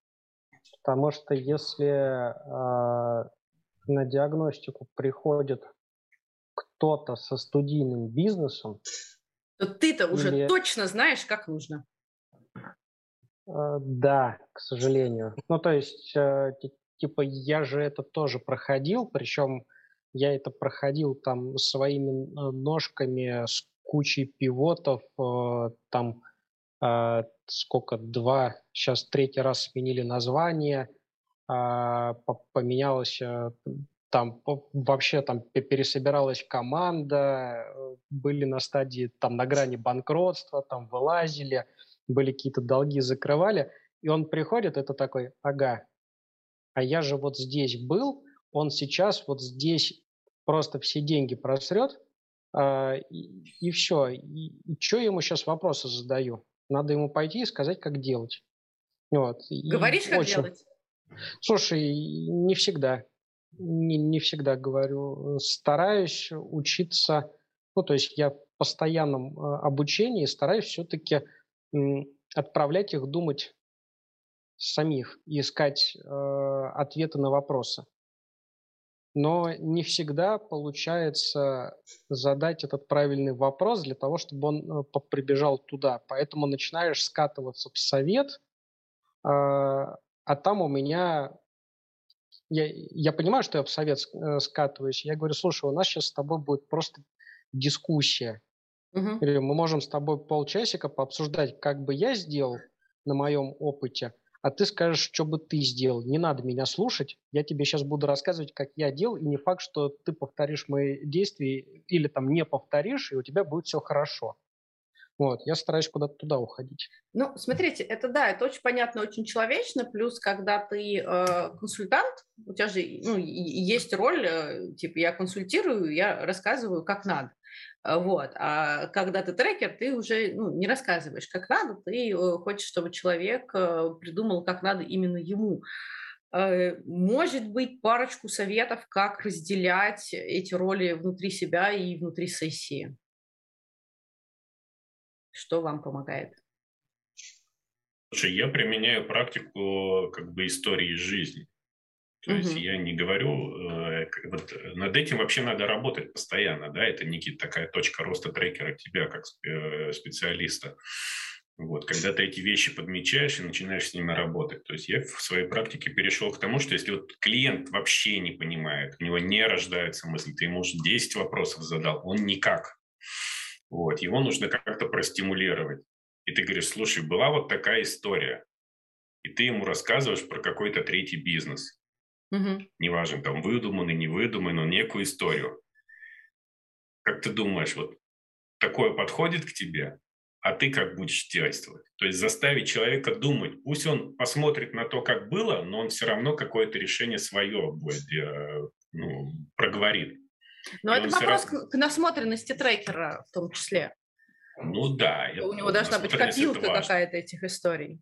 Speaker 2: потому что если э, на диагностику приходит кто-то со студийным бизнесом,
Speaker 1: то ты-то уже или... точно знаешь, как нужно.
Speaker 2: Э, да, к сожалению. Ну, то есть, э, типа, я же это тоже проходил, причем я это проходил там своими э, ножками с кучей пивотов, там сколько, два, сейчас третий раз сменили название, поменялось там вообще там пересобиралась команда, были на стадии там на грани банкротства, там вылазили, были какие-то долги, закрывали, и он приходит, это такой, ага, а я же вот здесь был, он сейчас вот здесь просто все деньги просрет, э, и, и все. И, и что ему сейчас вопросы задаю? Надо ему пойти и сказать, как делать. Вот.
Speaker 1: Говоришь, и как очень... делать?
Speaker 2: Слушай, не всегда. Не, не всегда говорю. Стараюсь учиться, ну, то есть я в постоянном э, обучении стараюсь все-таки отправлять их думать самих искать э, ответы на вопросы. Но не всегда получается задать этот правильный вопрос для того, чтобы он э, прибежал туда. Поэтому начинаешь скатываться в совет, э, а там у меня... Я, я понимаю, что я в совет э, скатываюсь. Я говорю, слушай, у нас сейчас с тобой будет просто дискуссия. Угу. Или мы можем с тобой полчасика пообсуждать, как бы я сделал на моем опыте – а ты скажешь, что бы ты сделал. Не надо меня слушать, я тебе сейчас буду рассказывать, как я делал, и не факт, что ты повторишь мои действия или там не повторишь, и у тебя будет все хорошо. Вот, я стараюсь куда-то туда уходить.
Speaker 1: Ну, смотрите, это да, это очень понятно, очень человечно. Плюс, когда ты э, консультант, у тебя же ну, есть роль, э, типа я консультирую, я рассказываю, как надо. А, вот. А когда ты трекер, ты уже ну, не рассказываешь, как надо, ты э, хочешь, чтобы человек э, придумал, как надо именно ему. Э, может быть, парочку советов, как разделять эти роли внутри себя и внутри сессии. Что вам помогает?
Speaker 4: Слушай, я применяю практику как бы истории жизни. То угу. есть я не говорю, э, вот над этим вообще надо работать постоянно, да, это некий такая точка роста трекера тебя как э, специалиста. Вот, когда ты эти вещи подмечаешь и начинаешь с ними работать. То есть я в своей практике перешел к тому, что если вот клиент вообще не понимает, у него не рождается мысль, ты ему уже 10 вопросов задал, он никак. Вот, его нужно как-то простимулировать. И ты говоришь, слушай, была вот такая история, и ты ему рассказываешь про какой-то третий бизнес. Угу. Неважно, там выдуманный, не выдуманный, но некую историю. Как ты думаешь, вот такое подходит к тебе, а ты как будешь действовать? То есть заставить человека думать. Пусть он посмотрит на то, как было, но он все равно какое-то решение свое будет, э, ну, проговорит.
Speaker 1: Но это вопрос равно... к насмотренности трекера в том числе.
Speaker 4: Ну да.
Speaker 1: У него должна быть копилка какая-то этих историй.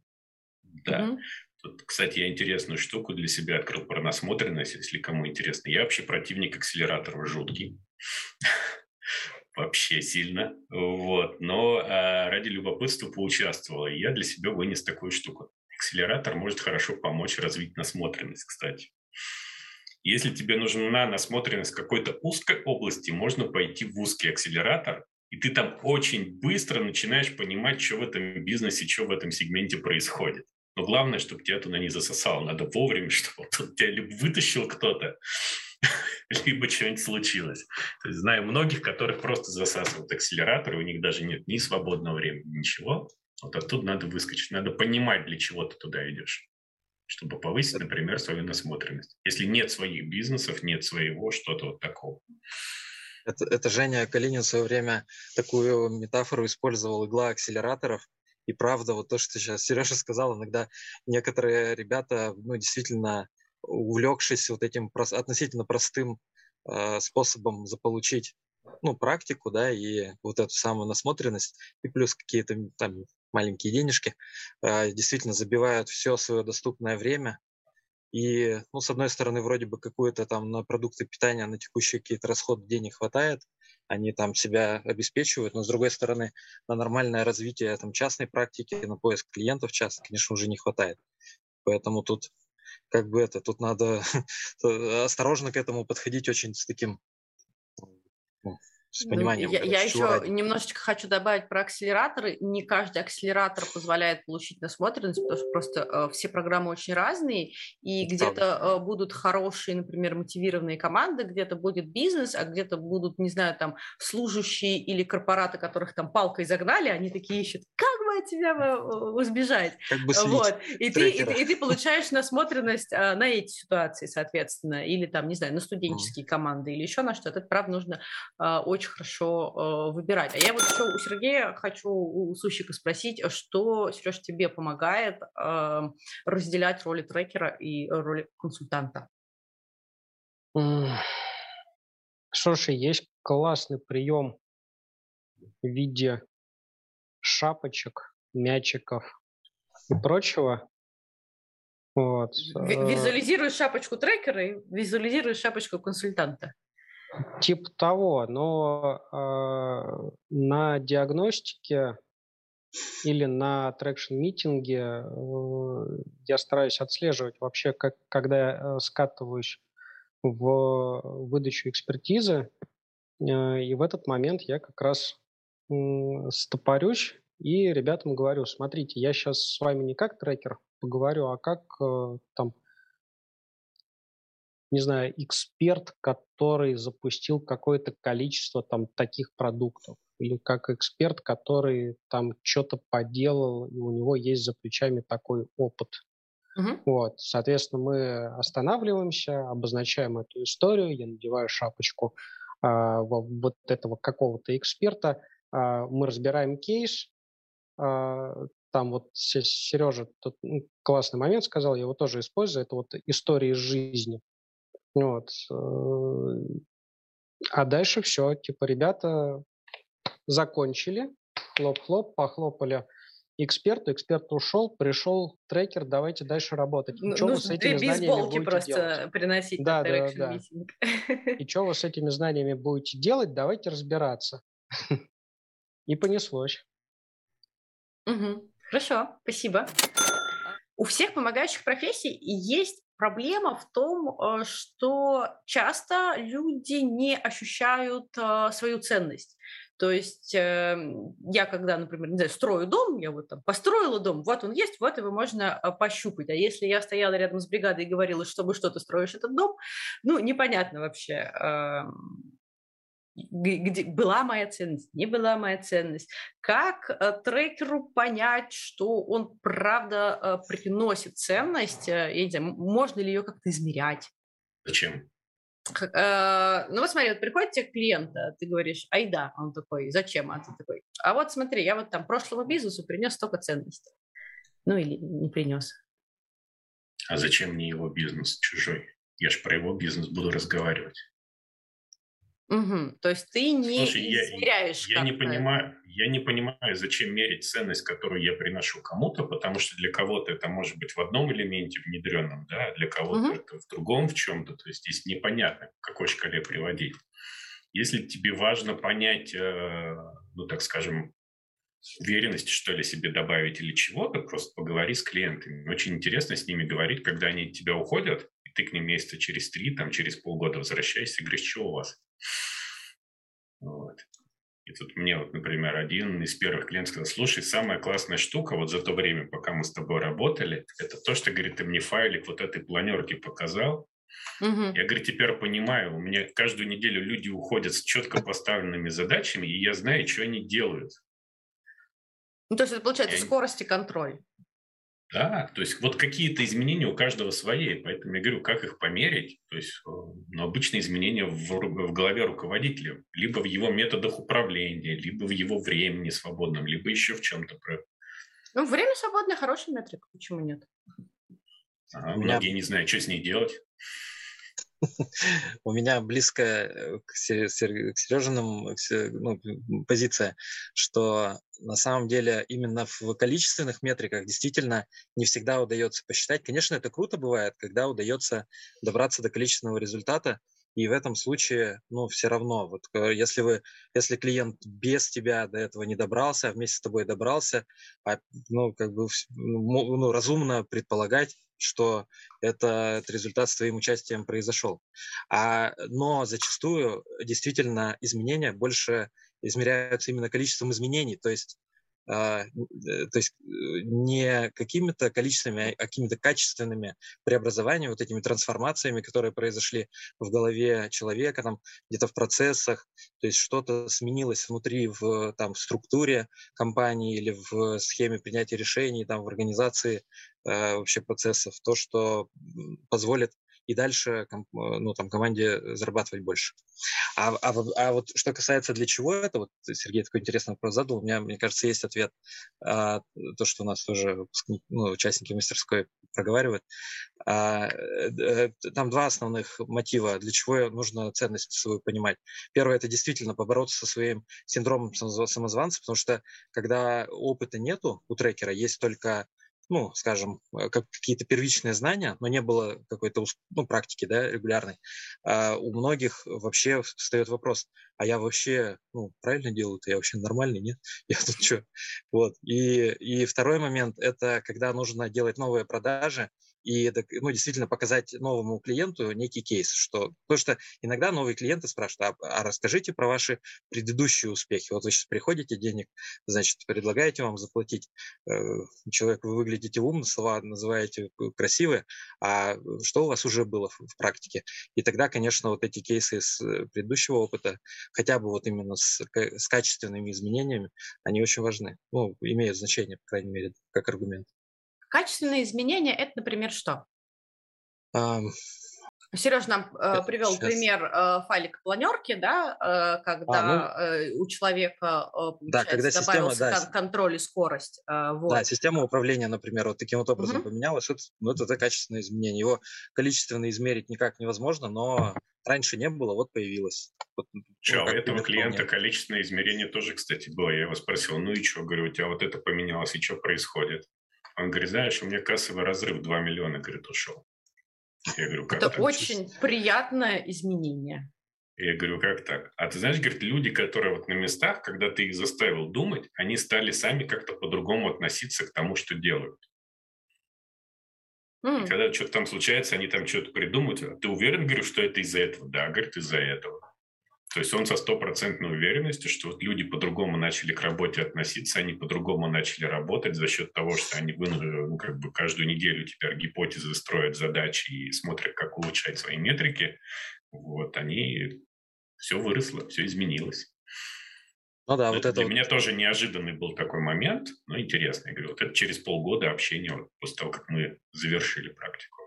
Speaker 4: Да. Угу. Тут, кстати, я интересную штуку для себя открыл про насмотренность, если кому интересно. Я вообще противник акселераторов жуткий. Вообще сильно. Вот. Но а, ради любопытства поучаствовал. И я для себя вынес такую штуку. Акселератор может хорошо помочь развить насмотренность, кстати. Если тебе нужна насмотренность какой-то узкой области, можно пойти в узкий акселератор, и ты там очень быстро начинаешь понимать, что в этом бизнесе, что в этом сегменте происходит. Но главное, чтобы тебя туда не засосало. Надо вовремя, чтобы тебя либо вытащил кто-то, либо что-нибудь случилось. То есть знаю многих, которых просто засасывают акселераторы, у них даже нет ни свободного времени, ничего. Вот оттуда надо выскочить, надо понимать, для чего ты туда идешь, чтобы повысить, например, свою насмотренность. Если нет своих бизнесов, нет своего, что-то вот такого.
Speaker 3: Это, это Женя Калинин в свое время такую метафору использовал игла акселераторов. И правда, вот то, что сейчас Сережа сказал, иногда некоторые ребята, ну, действительно, увлекшись вот этим относительно простым э, способом заполучить ну, практику, да, и вот эту самую насмотренность, и плюс какие-то там маленькие денежки, э, действительно забивают все свое доступное время. И, ну, с одной стороны, вроде бы какую-то там на продукты питания, на текущие какие-то расходы денег хватает, они там себя обеспечивают, но с другой стороны, на нормальное развитие там частной практики, на поиск клиентов часто, конечно, уже не хватает. Поэтому тут как бы это, тут надо осторожно к этому подходить очень с таким
Speaker 1: ну, с пониманием. Ну, я, я еще ради. немножечко хочу добавить про акселераторы. Не каждый акселератор позволяет получить насмотренность, потому что просто э, все программы очень разные, и где-то э, будут хорошие, например, мотивированные команды, где-то будет бизнес, а где-то будут, не знаю, там, служащие или корпораты, которых там палкой загнали, они такие ищут, как от тебя э, избежать. Как бы вот. и, ты, и, и ты получаешь насмотренность э, на эти ситуации, соответственно, или там, не знаю, на студенческие mm. команды, или еще на что-то. Это, правда, нужно э, очень хорошо э, выбирать. А я вот еще у Сергея хочу у Сущика спросить, что, Сереж, тебе помогает э, разделять роли трекера и роли консультанта?
Speaker 2: Слушай, есть классный прием в виде шапочек, мячиков и прочего.
Speaker 1: Вот. Э, визуализируешь шапочку трекера и визуализируешь шапочку консультанта.
Speaker 2: Типа того, но э, на диагностике или на traction-митинге э, я стараюсь отслеживать вообще, как, когда я э, скатываюсь в выдачу экспертизы, э, и в этот момент я как раз стопорюсь и ребятам говорю, смотрите, я сейчас с вами не как трекер поговорю, а как э, там не знаю, эксперт, который запустил какое-то количество там таких продуктов, или как эксперт, который там что-то поделал, и у него есть за плечами такой опыт. Uh-huh. Вот, соответственно, мы останавливаемся, обозначаем эту историю, я надеваю шапочку а, вот этого какого-то эксперта, мы разбираем кейс, а, там вот Сережа тут классный момент сказал, я его тоже использую, это вот истории из жизни. Вот. Э, а дальше все, типа, ребята закончили, хлоп-хлоп, похлопали эксперту, эксперт ушел, пришел трекер, давайте дальше работать. И что вы с этими знаниями будете просто делать?
Speaker 1: приносить
Speaker 2: да, да, да. И что вы с этими знаниями будете делать, давайте разбираться. И понеслось.
Speaker 1: Угу. Хорошо, спасибо. У всех помогающих профессий есть Проблема в том, э, что часто люди не ощущают э, свою ценность. То есть э, я когда, например, не знаю, строю дом, я вот там построила дом, вот он есть, вот его можно пощупать. А если я стояла рядом с бригадой и говорила, что ты строишь этот дом, ну, непонятно вообще, эм, где была моя ценность, не была моя ценность, как э, трекеру понять, что он правда э, приносит ценность, э, я не знаю, можно ли ее как-то измерять?
Speaker 4: Зачем?
Speaker 1: Ну вот смотри, вот приходит тебе клиент, ты говоришь, ай да, он такой, зачем, а ты такой, а вот смотри, я вот там прошлому бизнесу принес столько ценностей, ну или не принес.
Speaker 4: А зачем мне его бизнес чужой? Я же про его бизнес буду разговаривать.
Speaker 1: Угу. То есть ты не Слушай, измеряешь.
Speaker 4: Я, я, не понимаю, я не понимаю, зачем мерить ценность, которую я приношу кому-то, потому что для кого-то это может быть в одном элементе внедренном, да, а для кого-то угу. это в другом в чем-то. То есть здесь непонятно, к какой шкале приводить. Если тебе важно понять, э, ну так скажем, уверенности, что ли, себе добавить или чего-то, просто поговори с клиентами. Очень интересно с ними говорить, когда они от тебя уходят, ты к ним месяца через три, там, через полгода возвращаешься и говоришь, что у вас? Вот. И тут мне вот, например, один из первых клиентов сказал, слушай, самая классная штука вот за то время, пока мы с тобой работали, это то, что, говорит, ты мне файлик вот этой планерки показал, Угу. Я, говорю, теперь понимаю, у меня каждую неделю люди уходят с четко поставленными задачами, и я знаю, что они делают.
Speaker 1: Ну, то есть это получается я... скорость и контроль.
Speaker 4: Да, то есть вот какие-то изменения у каждого свои, поэтому я говорю, как их померить, то есть э, ну, обычные изменения в, в голове руководителя, либо в его методах управления, либо в его времени свободном, либо еще в чем-то.
Speaker 1: Ну, время свободное хорошая метрика, почему нет?
Speaker 4: А, многие не знают, что с ней делать.
Speaker 3: У меня близкая э, к Сережиным ну, позиция, что на самом деле именно в количественных метриках действительно не всегда удается посчитать. Конечно, это круто бывает, когда удается добраться до количественного результата, и в этом случае, ну, все равно, вот э, если вы, если клиент без тебя до этого не добрался, а вместе с тобой добрался, а, ну, как бы, ну, разумно предполагать, что это, этот результат с твоим участием произошел. А, но зачастую действительно изменения больше измеряются именно количеством изменений. То есть э, то есть э, не какими-то количественными, а какими-то качественными преобразованиями, вот этими трансформациями, которые произошли в голове человека, там где-то в процессах, то есть что-то сменилось внутри в, там, в структуре компании или в схеме принятия решений, там, в организации э, вообще процессов, то, что позволит и дальше ну, там, команде зарабатывать больше. А, а, а вот что касается для чего это, вот Сергей такой интересный вопрос задал, у меня, мне кажется, есть ответ, а, то, что у нас тоже ну, участники мастерской проговаривают. А, э, там два основных мотива, для чего нужно ценность свою понимать. Первое – это действительно побороться со своим синдромом самозванца, потому что когда опыта нету у трекера, есть только ну, скажем, э, как какие-то первичные знания, но не было какой-то ну, практики да, регулярной, а у многих вообще встает вопрос, а я вообще ну, правильно делаю-то, я вообще нормальный, нет? Я тут что? Вот. И, и второй момент – это когда нужно делать новые продажи, и ну, действительно показать новому клиенту некий кейс, что потому что иногда новые клиенты спрашивают, а, а расскажите про ваши предыдущие успехи. Вот вы сейчас приходите, денег, значит, предлагаете вам заплатить. Э, человек, вы выглядите умно, слова называете красивые, а что у вас уже было в, в практике? И тогда, конечно, вот эти кейсы с э, предыдущего опыта, хотя бы вот именно с, с качественными изменениями, они очень важны. Ну, имеют значение, по крайней мере, как аргумент.
Speaker 1: Качественные изменения – это, например, что? Um, Сереж нам э, привел Сейчас. пример э, файлика планерки, да, э, когда а, ну, э, у человека э,
Speaker 3: да, когда
Speaker 1: добавился
Speaker 3: система,
Speaker 1: да, контроль и скорость. Э, вот.
Speaker 3: Да, система управления, например, вот таким вот образом угу. поменялась. Это, ну, это, это качественное изменение. Его количественно измерить никак невозможно, но раньше не было, вот появилось. Вот,
Speaker 4: Че, ну, у этого клиента вполне. количественное измерение тоже, кстати, было. Я его спросил, ну и что, говорю, у тебя вот это поменялось, и что происходит? Он говорит, знаешь, у меня кассовый разрыв 2 миллиона, говорит, ушел.
Speaker 1: Я говорю, как Это так? очень приятное изменение.
Speaker 4: Я говорю, как так? А ты знаешь, говорит, люди, которые вот на местах, когда ты их заставил думать, они стали сами как-то по-другому относиться к тому, что делают. Mm. И когда что-то там случается, они там что-то придумывают. А ты уверен, говорю, что это из-за этого? Да, говорит, из-за этого. То есть он со стопроцентной уверенностью, что вот люди по-другому начали к работе относиться, они по-другому начали работать за счет того, что они ну, как бы каждую неделю теперь гипотезы строят задачи и смотрят, как улучшать свои метрики. Вот они все выросло, все изменилось. Ну да, это вот это для вот... меня тоже неожиданный был такой момент, но интересный. Я говорю, вот это через полгода общения, вот после того, как мы завершили практику.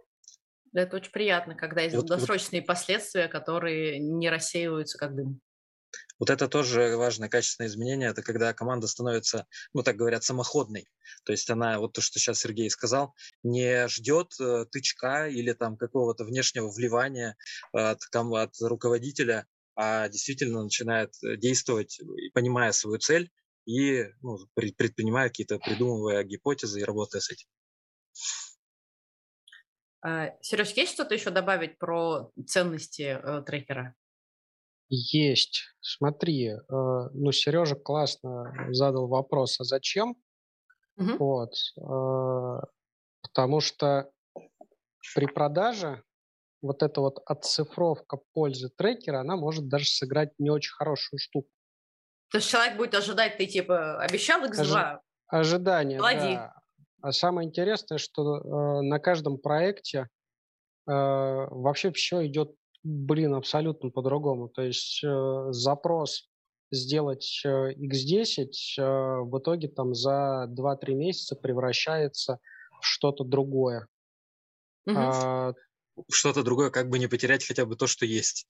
Speaker 1: Это очень приятно, когда есть вот, долгосрочные вот, последствия, которые не рассеиваются как дым.
Speaker 3: Вот это тоже важное качественное изменение, это когда команда становится, ну так говорят, самоходной. То есть она, вот то, что сейчас Сергей сказал, не ждет э, тычка или там какого-то внешнего вливания от, от руководителя, а действительно начинает э, действовать, понимая свою цель и ну, предпринимая какие-то, придумывая гипотезы и работая с этим.
Speaker 1: А, Сереж, есть что-то еще добавить про ценности э, трекера?
Speaker 2: Есть. Смотри, э, ну, Сережа классно задал вопрос, а зачем? Угу. Вот. Э, потому что при продаже вот эта вот отцифровка пользы трекера, она может даже сыграть не очень хорошую штуку.
Speaker 1: То есть человек будет ожидать, ты типа обещал X2? Ожи-
Speaker 2: ожидание, Влади. да. А самое интересное, что э, на каждом проекте вообще все идет, блин, абсолютно по-другому. То есть запрос сделать X10 в итоге там за 2-3 месяца превращается в что-то другое.
Speaker 3: Угу что-то другое, как бы не потерять хотя бы то, что есть.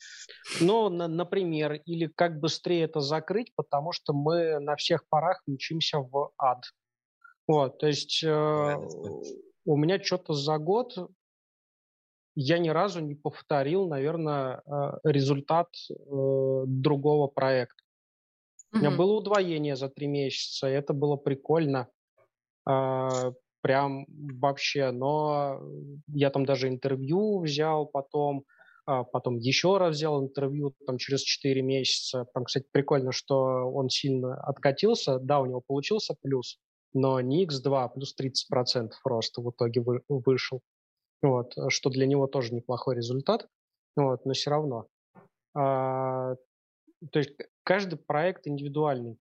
Speaker 2: Ну, на, например, или как быстрее это закрыть, потому что мы на всех парах мчимся в ад. Вот, то есть э, у меня что-то за год я ни разу не повторил, наверное, э, результат э, другого проекта. Mm-hmm. У меня было удвоение за три месяца, и это было прикольно. Э, прям вообще, но я там даже интервью взял потом, а потом еще раз взял интервью там через 4 месяца. Там, кстати, прикольно, что он сильно откатился, да, у него получился плюс, но не X2, а плюс 30% роста в итоге вы, вышел. Вот, что для него тоже неплохой результат, вот, но все равно. А, то есть каждый проект индивидуальный.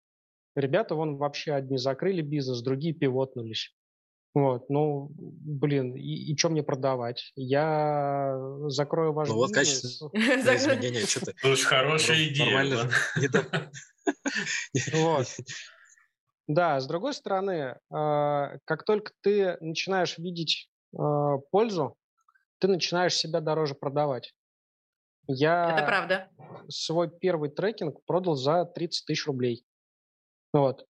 Speaker 2: Ребята вон вообще одни закрыли бизнес, другие пивотнулись. Вот, ну, блин, и, и что мне продавать? Я закрою ваш ну,
Speaker 3: вот качество изменения, что ты...
Speaker 4: Слушай, хорошая идея.
Speaker 2: Вот. Да, с другой стороны, а, как только ты начинаешь видеть а, пользу, ты начинаешь себя дороже продавать.
Speaker 1: Я Это правда.
Speaker 2: свой первый трекинг продал за 30 тысяч рублей. Вот.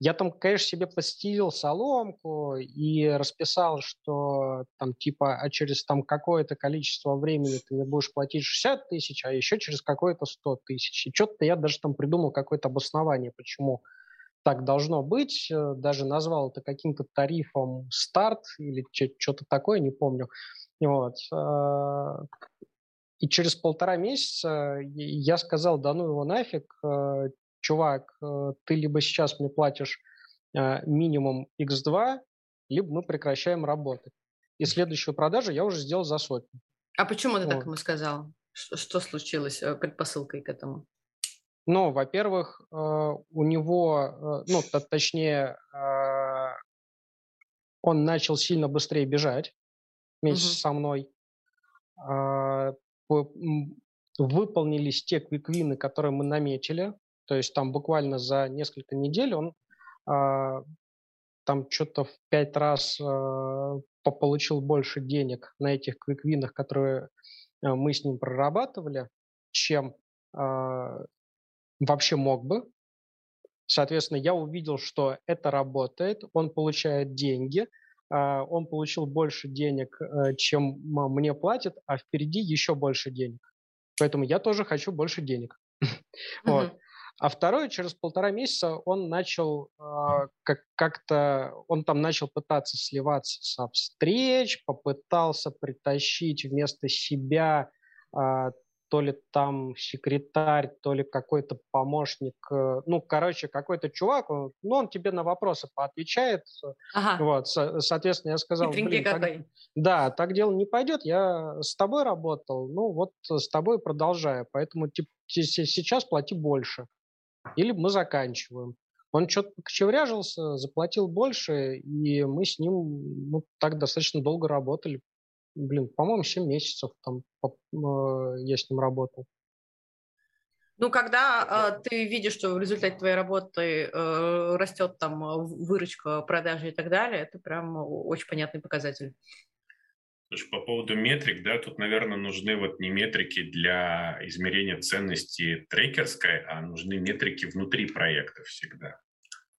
Speaker 2: Я там, конечно, себе постелил соломку и расписал, что там типа, а через там какое-то количество времени ты мне будешь платить 60 тысяч, а еще через какое-то 100 тысяч. И что-то я даже там придумал какое-то обоснование, почему так должно быть. Э, даже назвал это каким-то тарифом старт или что-то такое, не помню. Вот. Э, и через полтора месяца я сказал, да ну его нафиг, э, чувак, э, ты либо сейчас мне платишь минимум x2, либо мы прекращаем работать. И следующую продажу я уже сделал за сотню.
Speaker 1: А почему ты вот. так ему сказал? Что, случилось предпосылкой к этому?
Speaker 2: Ну, во-первых, у него, ну, точнее, он начал сильно быстрее бежать вместе угу. со мной. Выполнились те квиквины, которые мы наметили. То есть там буквально за несколько недель он э, там что-то в пять раз э, получил больше денег на этих квиквинах, которые э, мы с ним прорабатывали, чем э, вообще мог бы. Соответственно, я увидел, что это работает, он получает деньги, он получил больше денег, чем мне платят, а впереди еще больше денег. Поэтому я тоже хочу больше денег. Вот. А второе, через полтора месяца он начал э, как- как-то, он там начал пытаться сливаться со встреч, попытался притащить вместо себя э, то ли там секретарь, то ли какой-то помощник, э, ну, короче, какой-то чувак, он, ну, он тебе на вопросы поотвечает. Ага. Вот, со- соответственно, я сказал, блин, так, да, так дело не пойдет, я с тобой работал, ну, вот с тобой продолжаю, поэтому типа, сейчас плати больше или мы заканчиваем. Он что-то кочевряжился, заплатил больше, и мы с ним ну, так достаточно долго работали. Блин, по-моему, 7 месяцев там э, я с ним работал.
Speaker 1: Ну, когда э, ты видишь, что в результате твоей работы э, растет там выручка, продажи и так далее, это прям очень понятный показатель.
Speaker 4: Слушай, по поводу метрик, да, тут, наверное, нужны вот не метрики для измерения ценности трекерской, а нужны метрики внутри проекта всегда.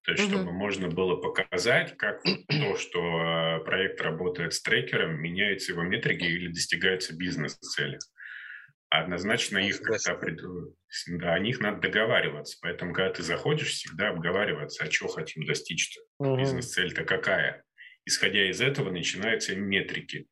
Speaker 4: То есть, угу. чтобы можно было показать, как то, что э, проект работает с трекером, меняются его метрики или достигаются бизнес-цели. Однозначно их как-то да, о них надо договариваться. Поэтому, когда ты заходишь, всегда обговариваться, а что хотим достичь-то, угу. бизнес-цель-то какая. Исходя из этого начинаются метрики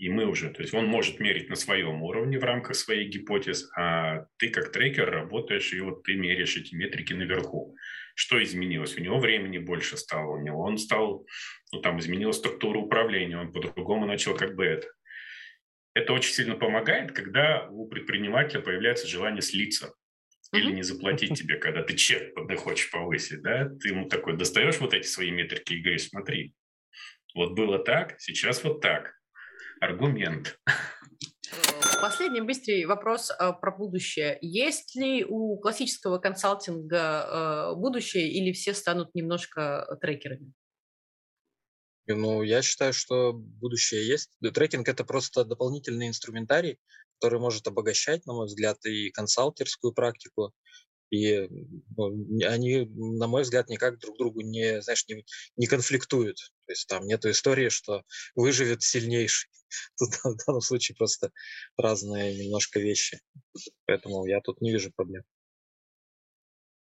Speaker 4: и мы уже, то есть он может мерить на своем уровне в рамках своей гипотез, а ты как трекер работаешь, и вот ты меряешь эти метрики наверху. Что изменилось? У него времени больше стало, у него он стал, ну там изменилась структура управления, он по-другому начал как бы это. Это очень сильно помогает, когда у предпринимателя появляется желание слиться или не заплатить тебе, когда ты чек хочешь повысить, да, ты ему такой достаешь вот эти свои метрики и говоришь, смотри, вот было так, сейчас вот так, аргумент.
Speaker 1: Последний быстрый вопрос э, про будущее. Есть ли у классического консалтинга э, будущее или все станут немножко трекерами?
Speaker 3: Ну, я считаю, что будущее есть. Трекинг – это просто дополнительный инструментарий, который может обогащать, на мой взгляд, и консалтерскую практику, и ну, они, на мой взгляд, никак друг другу не, знаешь, не, не конфликтуют. То есть там нету истории, что выживет сильнейший. Тут в данном случае просто разные немножко вещи. Поэтому я тут не вижу проблем.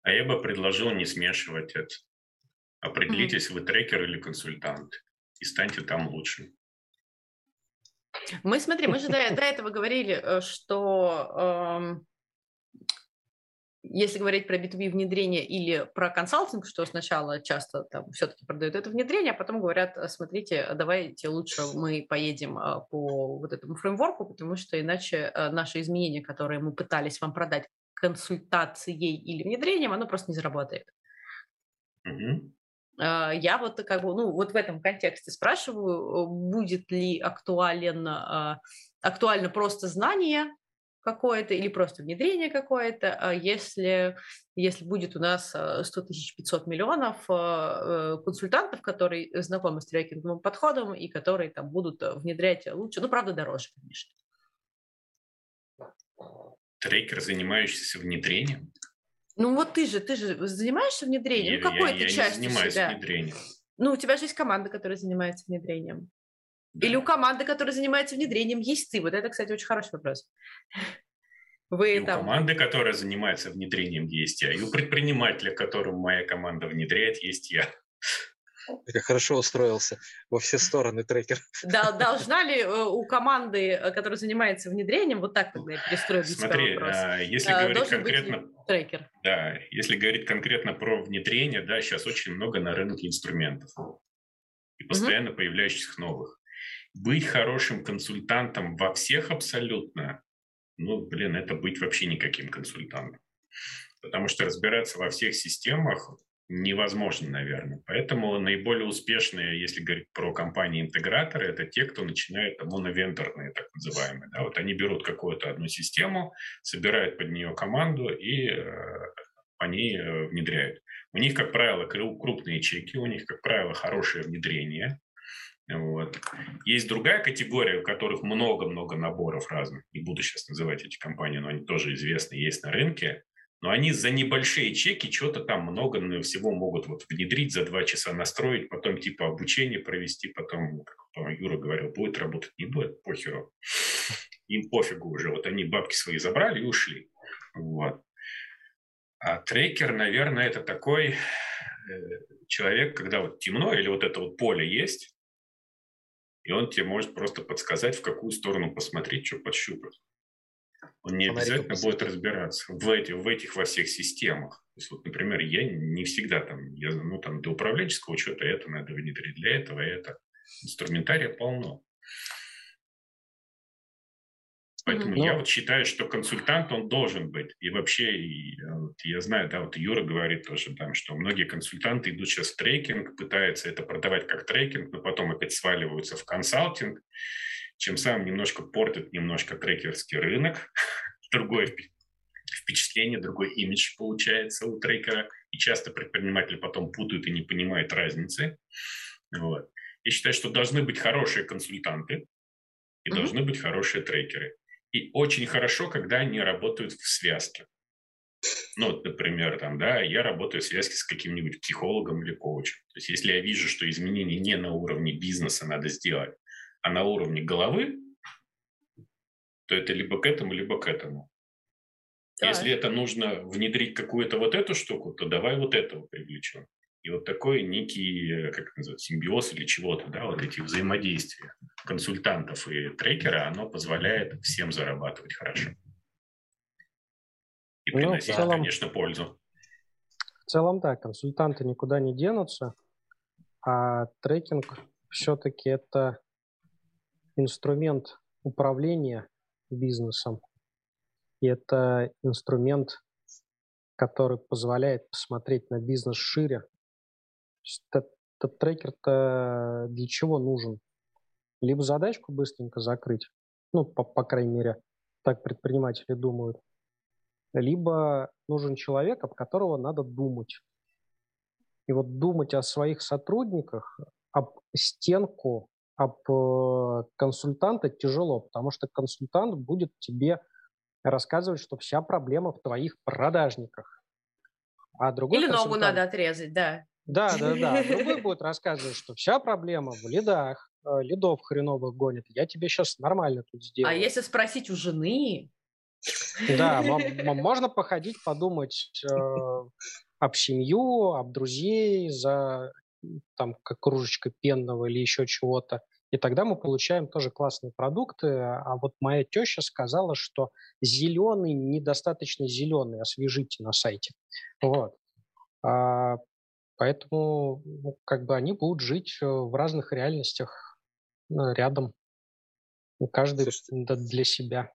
Speaker 4: А я бы предложил не смешивать это. Определитесь, mm-hmm. вы трекер или консультант, и станьте там лучше.
Speaker 1: Мы, смотри, мы же до, до этого говорили, э, что э, если говорить про B2B внедрение или про консалтинг, что сначала часто там все-таки продают это внедрение, а потом говорят, «А, смотрите, а давайте лучше мы поедем а, по вот этому фреймворку, потому что иначе наши изменения, которые мы пытались вам продать консультацией или внедрением, оно просто не заработает. Mm-hmm. Я вот как бы, ну, вот в этом контексте спрашиваю, будет ли актуален, актуально просто знание какое-то или просто внедрение какое-то, а если, если будет у нас 100 тысяч 500 миллионов э, консультантов, которые знакомы с трекинговым подходом и которые там будут внедрять лучше, ну, правда, дороже, конечно.
Speaker 4: Трекер, занимающийся внедрением?
Speaker 1: Ну вот ты же, ты же занимаешься внедрением?
Speaker 4: Я,
Speaker 1: ну, какой
Speaker 4: я,
Speaker 1: ты
Speaker 4: я
Speaker 1: частью
Speaker 4: не занимаюсь
Speaker 1: себя?
Speaker 4: внедрением.
Speaker 1: Ну, у тебя же есть команда, которая занимается внедрением. Или у команды, которая занимается внедрением, есть ты? Вот это, кстати, очень хороший вопрос.
Speaker 4: Вы и там... у команды, которая занимается внедрением, есть я. И у предпринимателя, которому моя команда внедряет, есть я.
Speaker 3: Я хорошо устроился во все стороны трекер.
Speaker 1: Да, должна ли э, у команды, э, которая занимается внедрением, вот так тогда я перестрою для
Speaker 4: Смотри, вопрос. А, если а, говорить конкретно... трекер. Да, если говорить конкретно про внедрение, да, сейчас очень много на рынке инструментов. И постоянно угу. появляющихся новых быть хорошим консультантом во всех абсолютно, ну, блин, это быть вообще никаким консультантом. Потому что разбираться во всех системах невозможно, наверное. Поэтому наиболее успешные, если говорить про компании-интеграторы, это те, кто начинает моновендорные, так называемые. Да? Вот они берут какую-то одну систему, собирают под нее команду и э, э, внедряют. У них, как правило, крупные чеки, у них, как правило, хорошее внедрение. Вот. Есть другая категория, у которых много-много наборов разных. Не буду сейчас называть эти компании, но они тоже известны, есть на рынке. Но они за небольшие чеки что-то там много всего могут вот внедрить, за два часа настроить, потом типа обучение провести, потом, как Юра говорил, будет работать, не будет, похеру. Им пофигу уже. Вот они бабки свои забрали и ушли. Вот. А трекер, наверное, это такой э, человек, когда вот темно или вот это вот поле есть, и он тебе может просто подсказать, в какую сторону посмотреть, что пощупать. Он не обязательно будет разбираться в, эти, в этих во всех системах. То есть, вот, например, я не всегда там, я, ну, там, до управленческого учета это надо внедрить, для этого это. Инструментария полно. Поэтому mm-hmm. я вот считаю, что консультант, он должен быть. И вообще, и, э, вот, я знаю, да, вот Юра говорит тоже, там, что многие консультанты идут сейчас в трекинг, пытаются это продавать как трекинг, но потом опять сваливаются в консалтинг, чем самым немножко портит немножко трекерский рынок. Другое впечатление, другой имидж получается у трекера. И часто предприниматели потом путают и не понимают разницы. Вот. Я считаю, что должны быть хорошие консультанты, и mm-hmm. должны быть хорошие трекеры. И очень хорошо, когда они работают в связке. Ну, вот, например, там, да, я работаю в связке с каким-нибудь психологом или коучем. То есть, если я вижу, что изменения не на уровне бизнеса надо сделать, а на уровне головы, то это либо к этому, либо к этому. Да. Если это нужно внедрить какую-то вот эту штуку, то давай вот этого привлечем. И вот такой некий, э, как это называется, симбиоз или чего-то, да, вот эти взаимодействия консультантов и трекера, оно позволяет всем зарабатывать хорошо. И ну, приносить, целом, конечно, пользу.
Speaker 2: В целом, да, консультанты никуда не денутся, а трекинг все-таки это инструмент управления бизнесом. И это инструмент, который позволяет посмотреть на бизнес шире, этот, трекер-то для чего нужен? либо задачку быстренько закрыть, ну, по, по крайней мере, так предприниматели думают, либо нужен человек, об которого надо думать. И вот думать о своих сотрудниках, об стенку, об э, консультанта тяжело, потому что консультант будет тебе рассказывать, что вся проблема в твоих продажниках.
Speaker 1: А другой Или ногу надо отрезать, да.
Speaker 2: Да, да, да. Другой будет рассказывать, что вся проблема в лидах, э, лидов хреновых гонит. Я тебе сейчас нормально тут сделаю.
Speaker 1: А если спросить у жены?
Speaker 2: Да, можно походить, подумать э, об семью, об друзей за там как кружечка пенного или еще чего-то. И тогда мы получаем тоже классные продукты. А вот моя теща сказала, что зеленый недостаточно зеленый, освежите на сайте. Вот. А, поэтому ну, как бы они будут жить э, в разных реальностях ну, рядом. Каждый Слушайте, для себя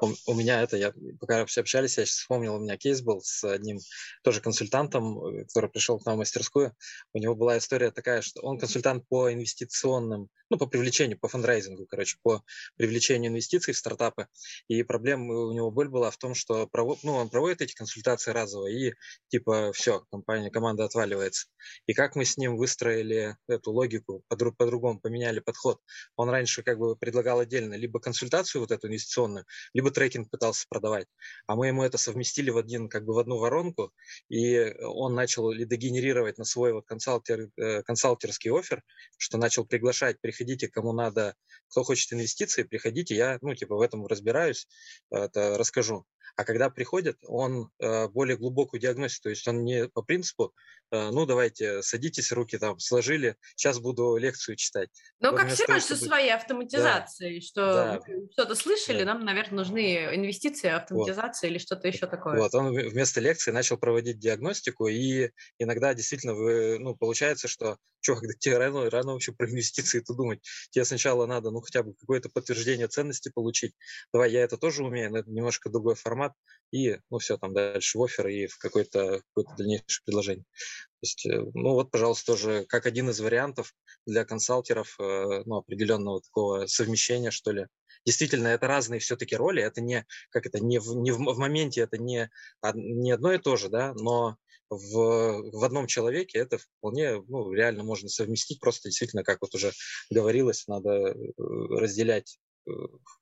Speaker 3: у, у меня это, я пока все общались, я сейчас вспомнил, у меня кейс был с одним тоже консультантом, э, который пришел к нам в мастерскую. У него была история такая, что он консультант по инвестиционным, ну, по привлечению, по фандрайзингу, короче, по привлечению инвестиций в стартапы. И проблема у него боль была в том, что провод, ну, он проводит эти консультации разово, и типа все, компания, команда отваливается. И как мы с ним выстроили эту логику, по-другому поменяли подход. Он раньше как бы предлагал отдельно либо консультацию вот эту инвестиционную, либо трекинг пытался продавать. А мы ему это совместили в один, как бы в одну воронку, и он начал лидогенерировать на свой вот консалтер, э, консалтерский офер, что начал приглашать, приходите, кому надо, кто хочет инвестиции, приходите, я, ну, типа, в этом разбираюсь, это расскажу. А когда приходит, он э, более глубокую диагностику, то есть он не по принципу, э, ну давайте, садитесь, руки там сложили, сейчас буду лекцию читать.
Speaker 1: Ну, как все равно, что своей автоматизацией, да. что да. что-то слышали, да. нам, наверное, нужны инвестиции, автоматизация вот. или что-то еще такое.
Speaker 3: Вот, он вместо лекции начал проводить диагностику, и иногда действительно вы, ну, получается, что что, когда тебе рано, рано вообще про инвестиции-то думать. Тебе сначала надо, ну, хотя бы какое-то подтверждение ценности получить. Давай, я это тоже умею, но это немножко другой формат. И, ну, все, там дальше в офер и в какое-то какое дальнейшее предложение. То есть, э, ну, вот, пожалуйста, тоже как один из вариантов для консалтеров, э, ну, определенного такого совмещения, что ли. Действительно, это разные все-таки роли, это не, как это, не в, не в, в моменте, это не, не одно и то же, да, но в, в одном человеке это вполне ну, реально можно совместить. Просто действительно, как вот уже говорилось, надо э, разделять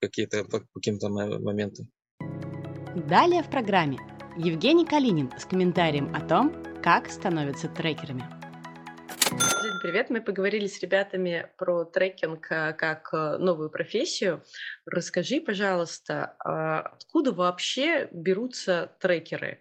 Speaker 3: какие-то каким-то моментам.
Speaker 6: Далее в программе Евгений Калинин с комментарием о том, как становятся трекерами.
Speaker 1: Жень, привет. Мы поговорили с ребятами про трекинг э, как новую профессию. Расскажи, пожалуйста, а откуда вообще берутся трекеры?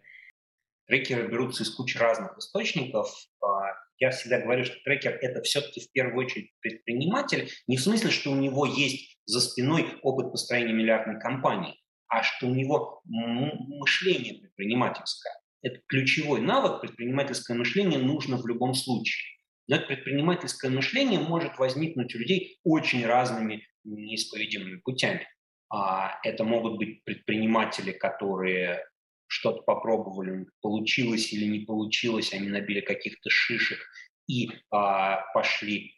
Speaker 5: Трекеры берутся из кучи разных источников. А, я всегда говорю, что трекер – это все-таки в первую очередь предприниматель, не в смысле, что у него есть за спиной опыт построения миллиардной компании, а что у него мышление предпринимательское. Это ключевой навык, предпринимательское мышление нужно в любом случае. Но это предпринимательское мышление может возникнуть у людей очень разными неисповедимыми путями. А, это могут быть предприниматели, которые что-то попробовали, получилось или не получилось, они набили каких-то шишек и а, пошли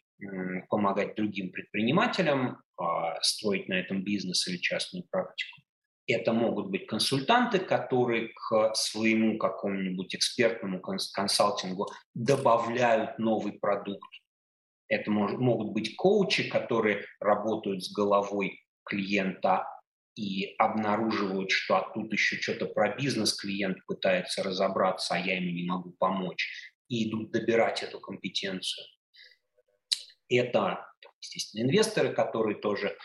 Speaker 5: помогать другим предпринимателям а, строить на этом бизнес или частную практику. Это могут быть консультанты, которые к своему какому-нибудь экспертному консалтингу добавляют новый продукт. Это могут быть коучи, которые работают с головой клиента, и обнаруживают, что а тут еще что-то про бизнес клиент пытается разобраться, а я ему не могу помочь, и идут добирать эту компетенцию. Это, естественно, инвесторы, которые тоже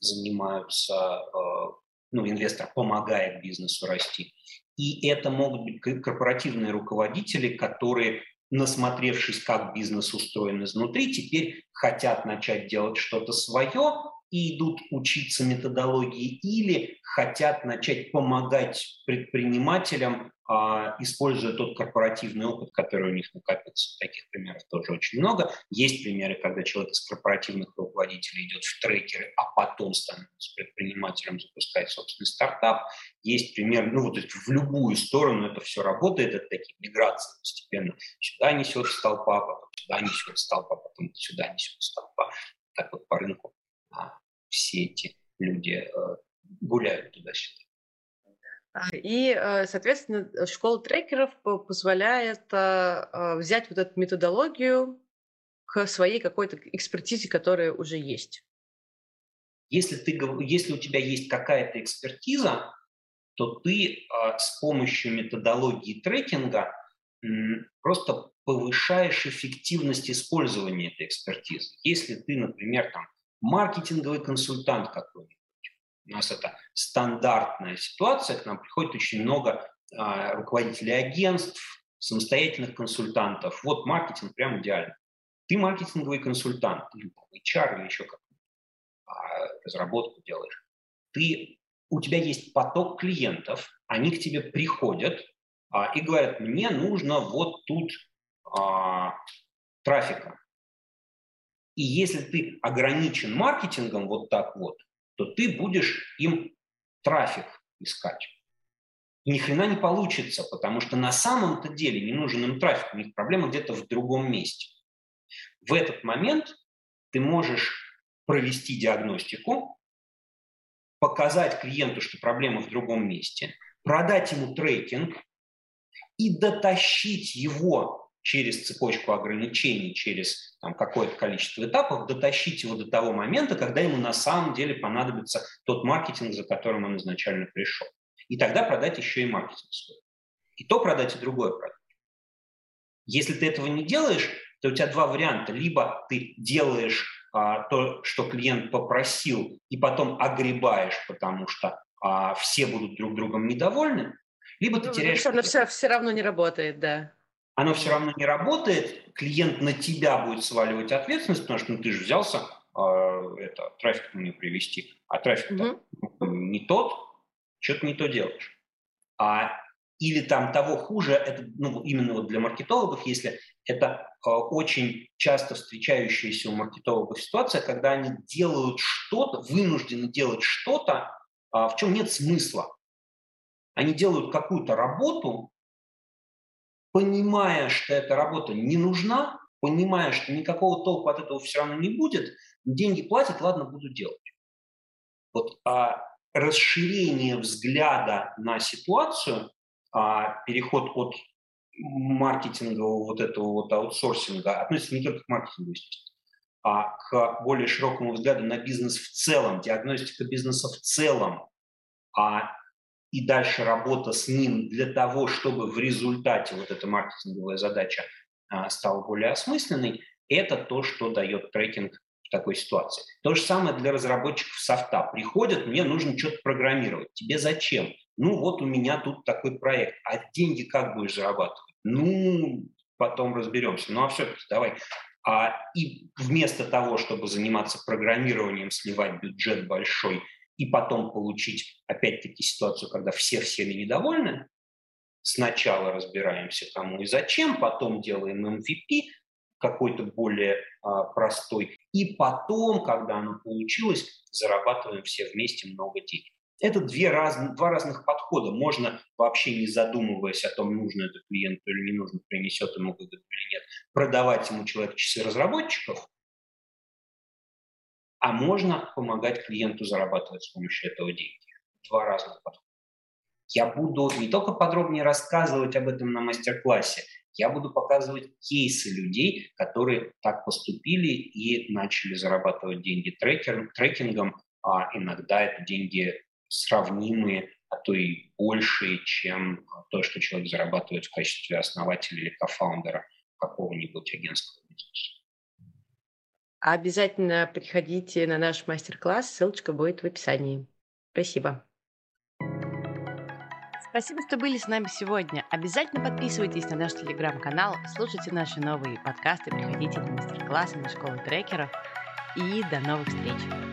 Speaker 5: занимаются, э, ну, инвестор помогает бизнесу расти. И это могут быть корпоративные руководители, которые насмотревшись, как бизнес устроен изнутри, теперь хотят начать делать что-то свое, и идут учиться методологии или хотят начать помогать предпринимателям, а, используя тот корпоративный опыт, который у них накопится. Таких примеров тоже очень много. Есть примеры, когда человек из корпоративных руководителей идет в трекеры, а потом становится предпринимателем, запускает собственный стартап. Есть пример, ну вот в любую сторону это все работает, это такие миграции постепенно. Сюда несет столпа, потом сюда несет столпа, потом сюда несет столпа. Так вот по рынку все эти люди гуляют туда-сюда.
Speaker 1: И, соответственно, школа трекеров позволяет взять вот эту методологию к своей какой-то экспертизе, которая уже есть.
Speaker 5: Если, ты, если у тебя есть какая-то экспертиза, то ты а, с помощью методологии трекинга просто повышаешь эффективность использования этой экспертизы. Если ты, например, там, маркетинговый консультант какой-нибудь, у нас это стандартная ситуация, к нам приходит очень много а, руководителей агентств, самостоятельных консультантов. Вот маркетинг прям идеально. Ты маркетинговый консультант, или HR, или еще как а, разработку делаешь. Ты, у тебя есть поток клиентов, они к тебе приходят а, и говорят, мне нужно вот тут а, трафика. И если ты ограничен маркетингом вот так вот, то ты будешь им трафик искать. И ни хрена не получится, потому что на самом-то деле не нужен им трафик, у них проблема где-то в другом месте. В этот момент ты можешь провести диагностику, показать клиенту, что проблема в другом месте, продать ему трекинг и дотащить его через цепочку ограничений, через там, какое-то количество этапов, дотащить его до того момента, когда ему на самом деле понадобится тот маркетинг, за которым он изначально пришел. И тогда продать еще и маркетинг свой. И то продать, и другое продать. Если ты этого не делаешь, то у тебя два варианта. Либо ты делаешь а, то, что клиент попросил, и потом огребаешь, потому что а, все будут друг другом недовольны, либо ты ну, теряешь...
Speaker 1: Оно все, все равно не работает, да.
Speaker 5: Оно все равно не работает, клиент на тебя будет сваливать ответственность, потому что ну, ты же взялся э, это, трафик мне привести, а трафик угу. не тот, что-то не то делаешь. А или там того хуже, это ну, именно вот для маркетологов, если это э, очень часто встречающаяся у маркетологов ситуация, когда они делают что-то, вынуждены делать что-то, э, в чем нет смысла. Они делают какую-то работу, понимая, что эта работа не нужна, понимая, что никакого толку от этого все равно не будет, деньги платят, ладно, буду делать. Вот а расширение взгляда на ситуацию а переход от маркетингового вот этого вот аутсорсинга относится не только к маркетингу, а к более широкому взгляду на бизнес в целом, диагностика бизнеса в целом, а, и дальше работа с ним для того, чтобы в результате вот эта маркетинговая задача а, стала более осмысленной, это то, что дает трекинг в такой ситуации. То же самое для разработчиков софта. Приходят, мне нужно что-то программировать. Тебе зачем? Ну вот у меня тут такой проект, а деньги как будешь зарабатывать? Ну, потом разберемся. Ну а все-таки давай. А, и вместо того, чтобы заниматься программированием, сливать бюджет большой и потом получить опять-таки ситуацию, когда все всеми недовольны, сначала разбираемся кому и зачем, потом делаем MVP, какой-то более а, простой, и потом, когда оно получилось, зарабатываем все вместе много денег. Это две раз, два разных подхода. Можно, вообще не задумываясь о том, нужно это клиенту или не нужно, принесет ему выгоду или нет, продавать ему человек часы разработчиков, а можно помогать клиенту зарабатывать с помощью этого деньги. Два разных подхода. Я буду не только подробнее рассказывать об этом на мастер-классе, я буду показывать кейсы людей, которые так поступили и начали зарабатывать деньги трекер, трекингом, а иногда это деньги сравнимые, а то и большие, чем то, что человек зарабатывает в качестве основателя или кофаундера какого-нибудь агентского бизнеса.
Speaker 1: Обязательно приходите на наш мастер-класс, ссылочка будет в описании. Спасибо. Спасибо, что были с нами сегодня. Обязательно подписывайтесь на наш телеграм-канал, слушайте наши новые подкасты, приходите на мастер-классы на школу трекеров. И до новых встреч!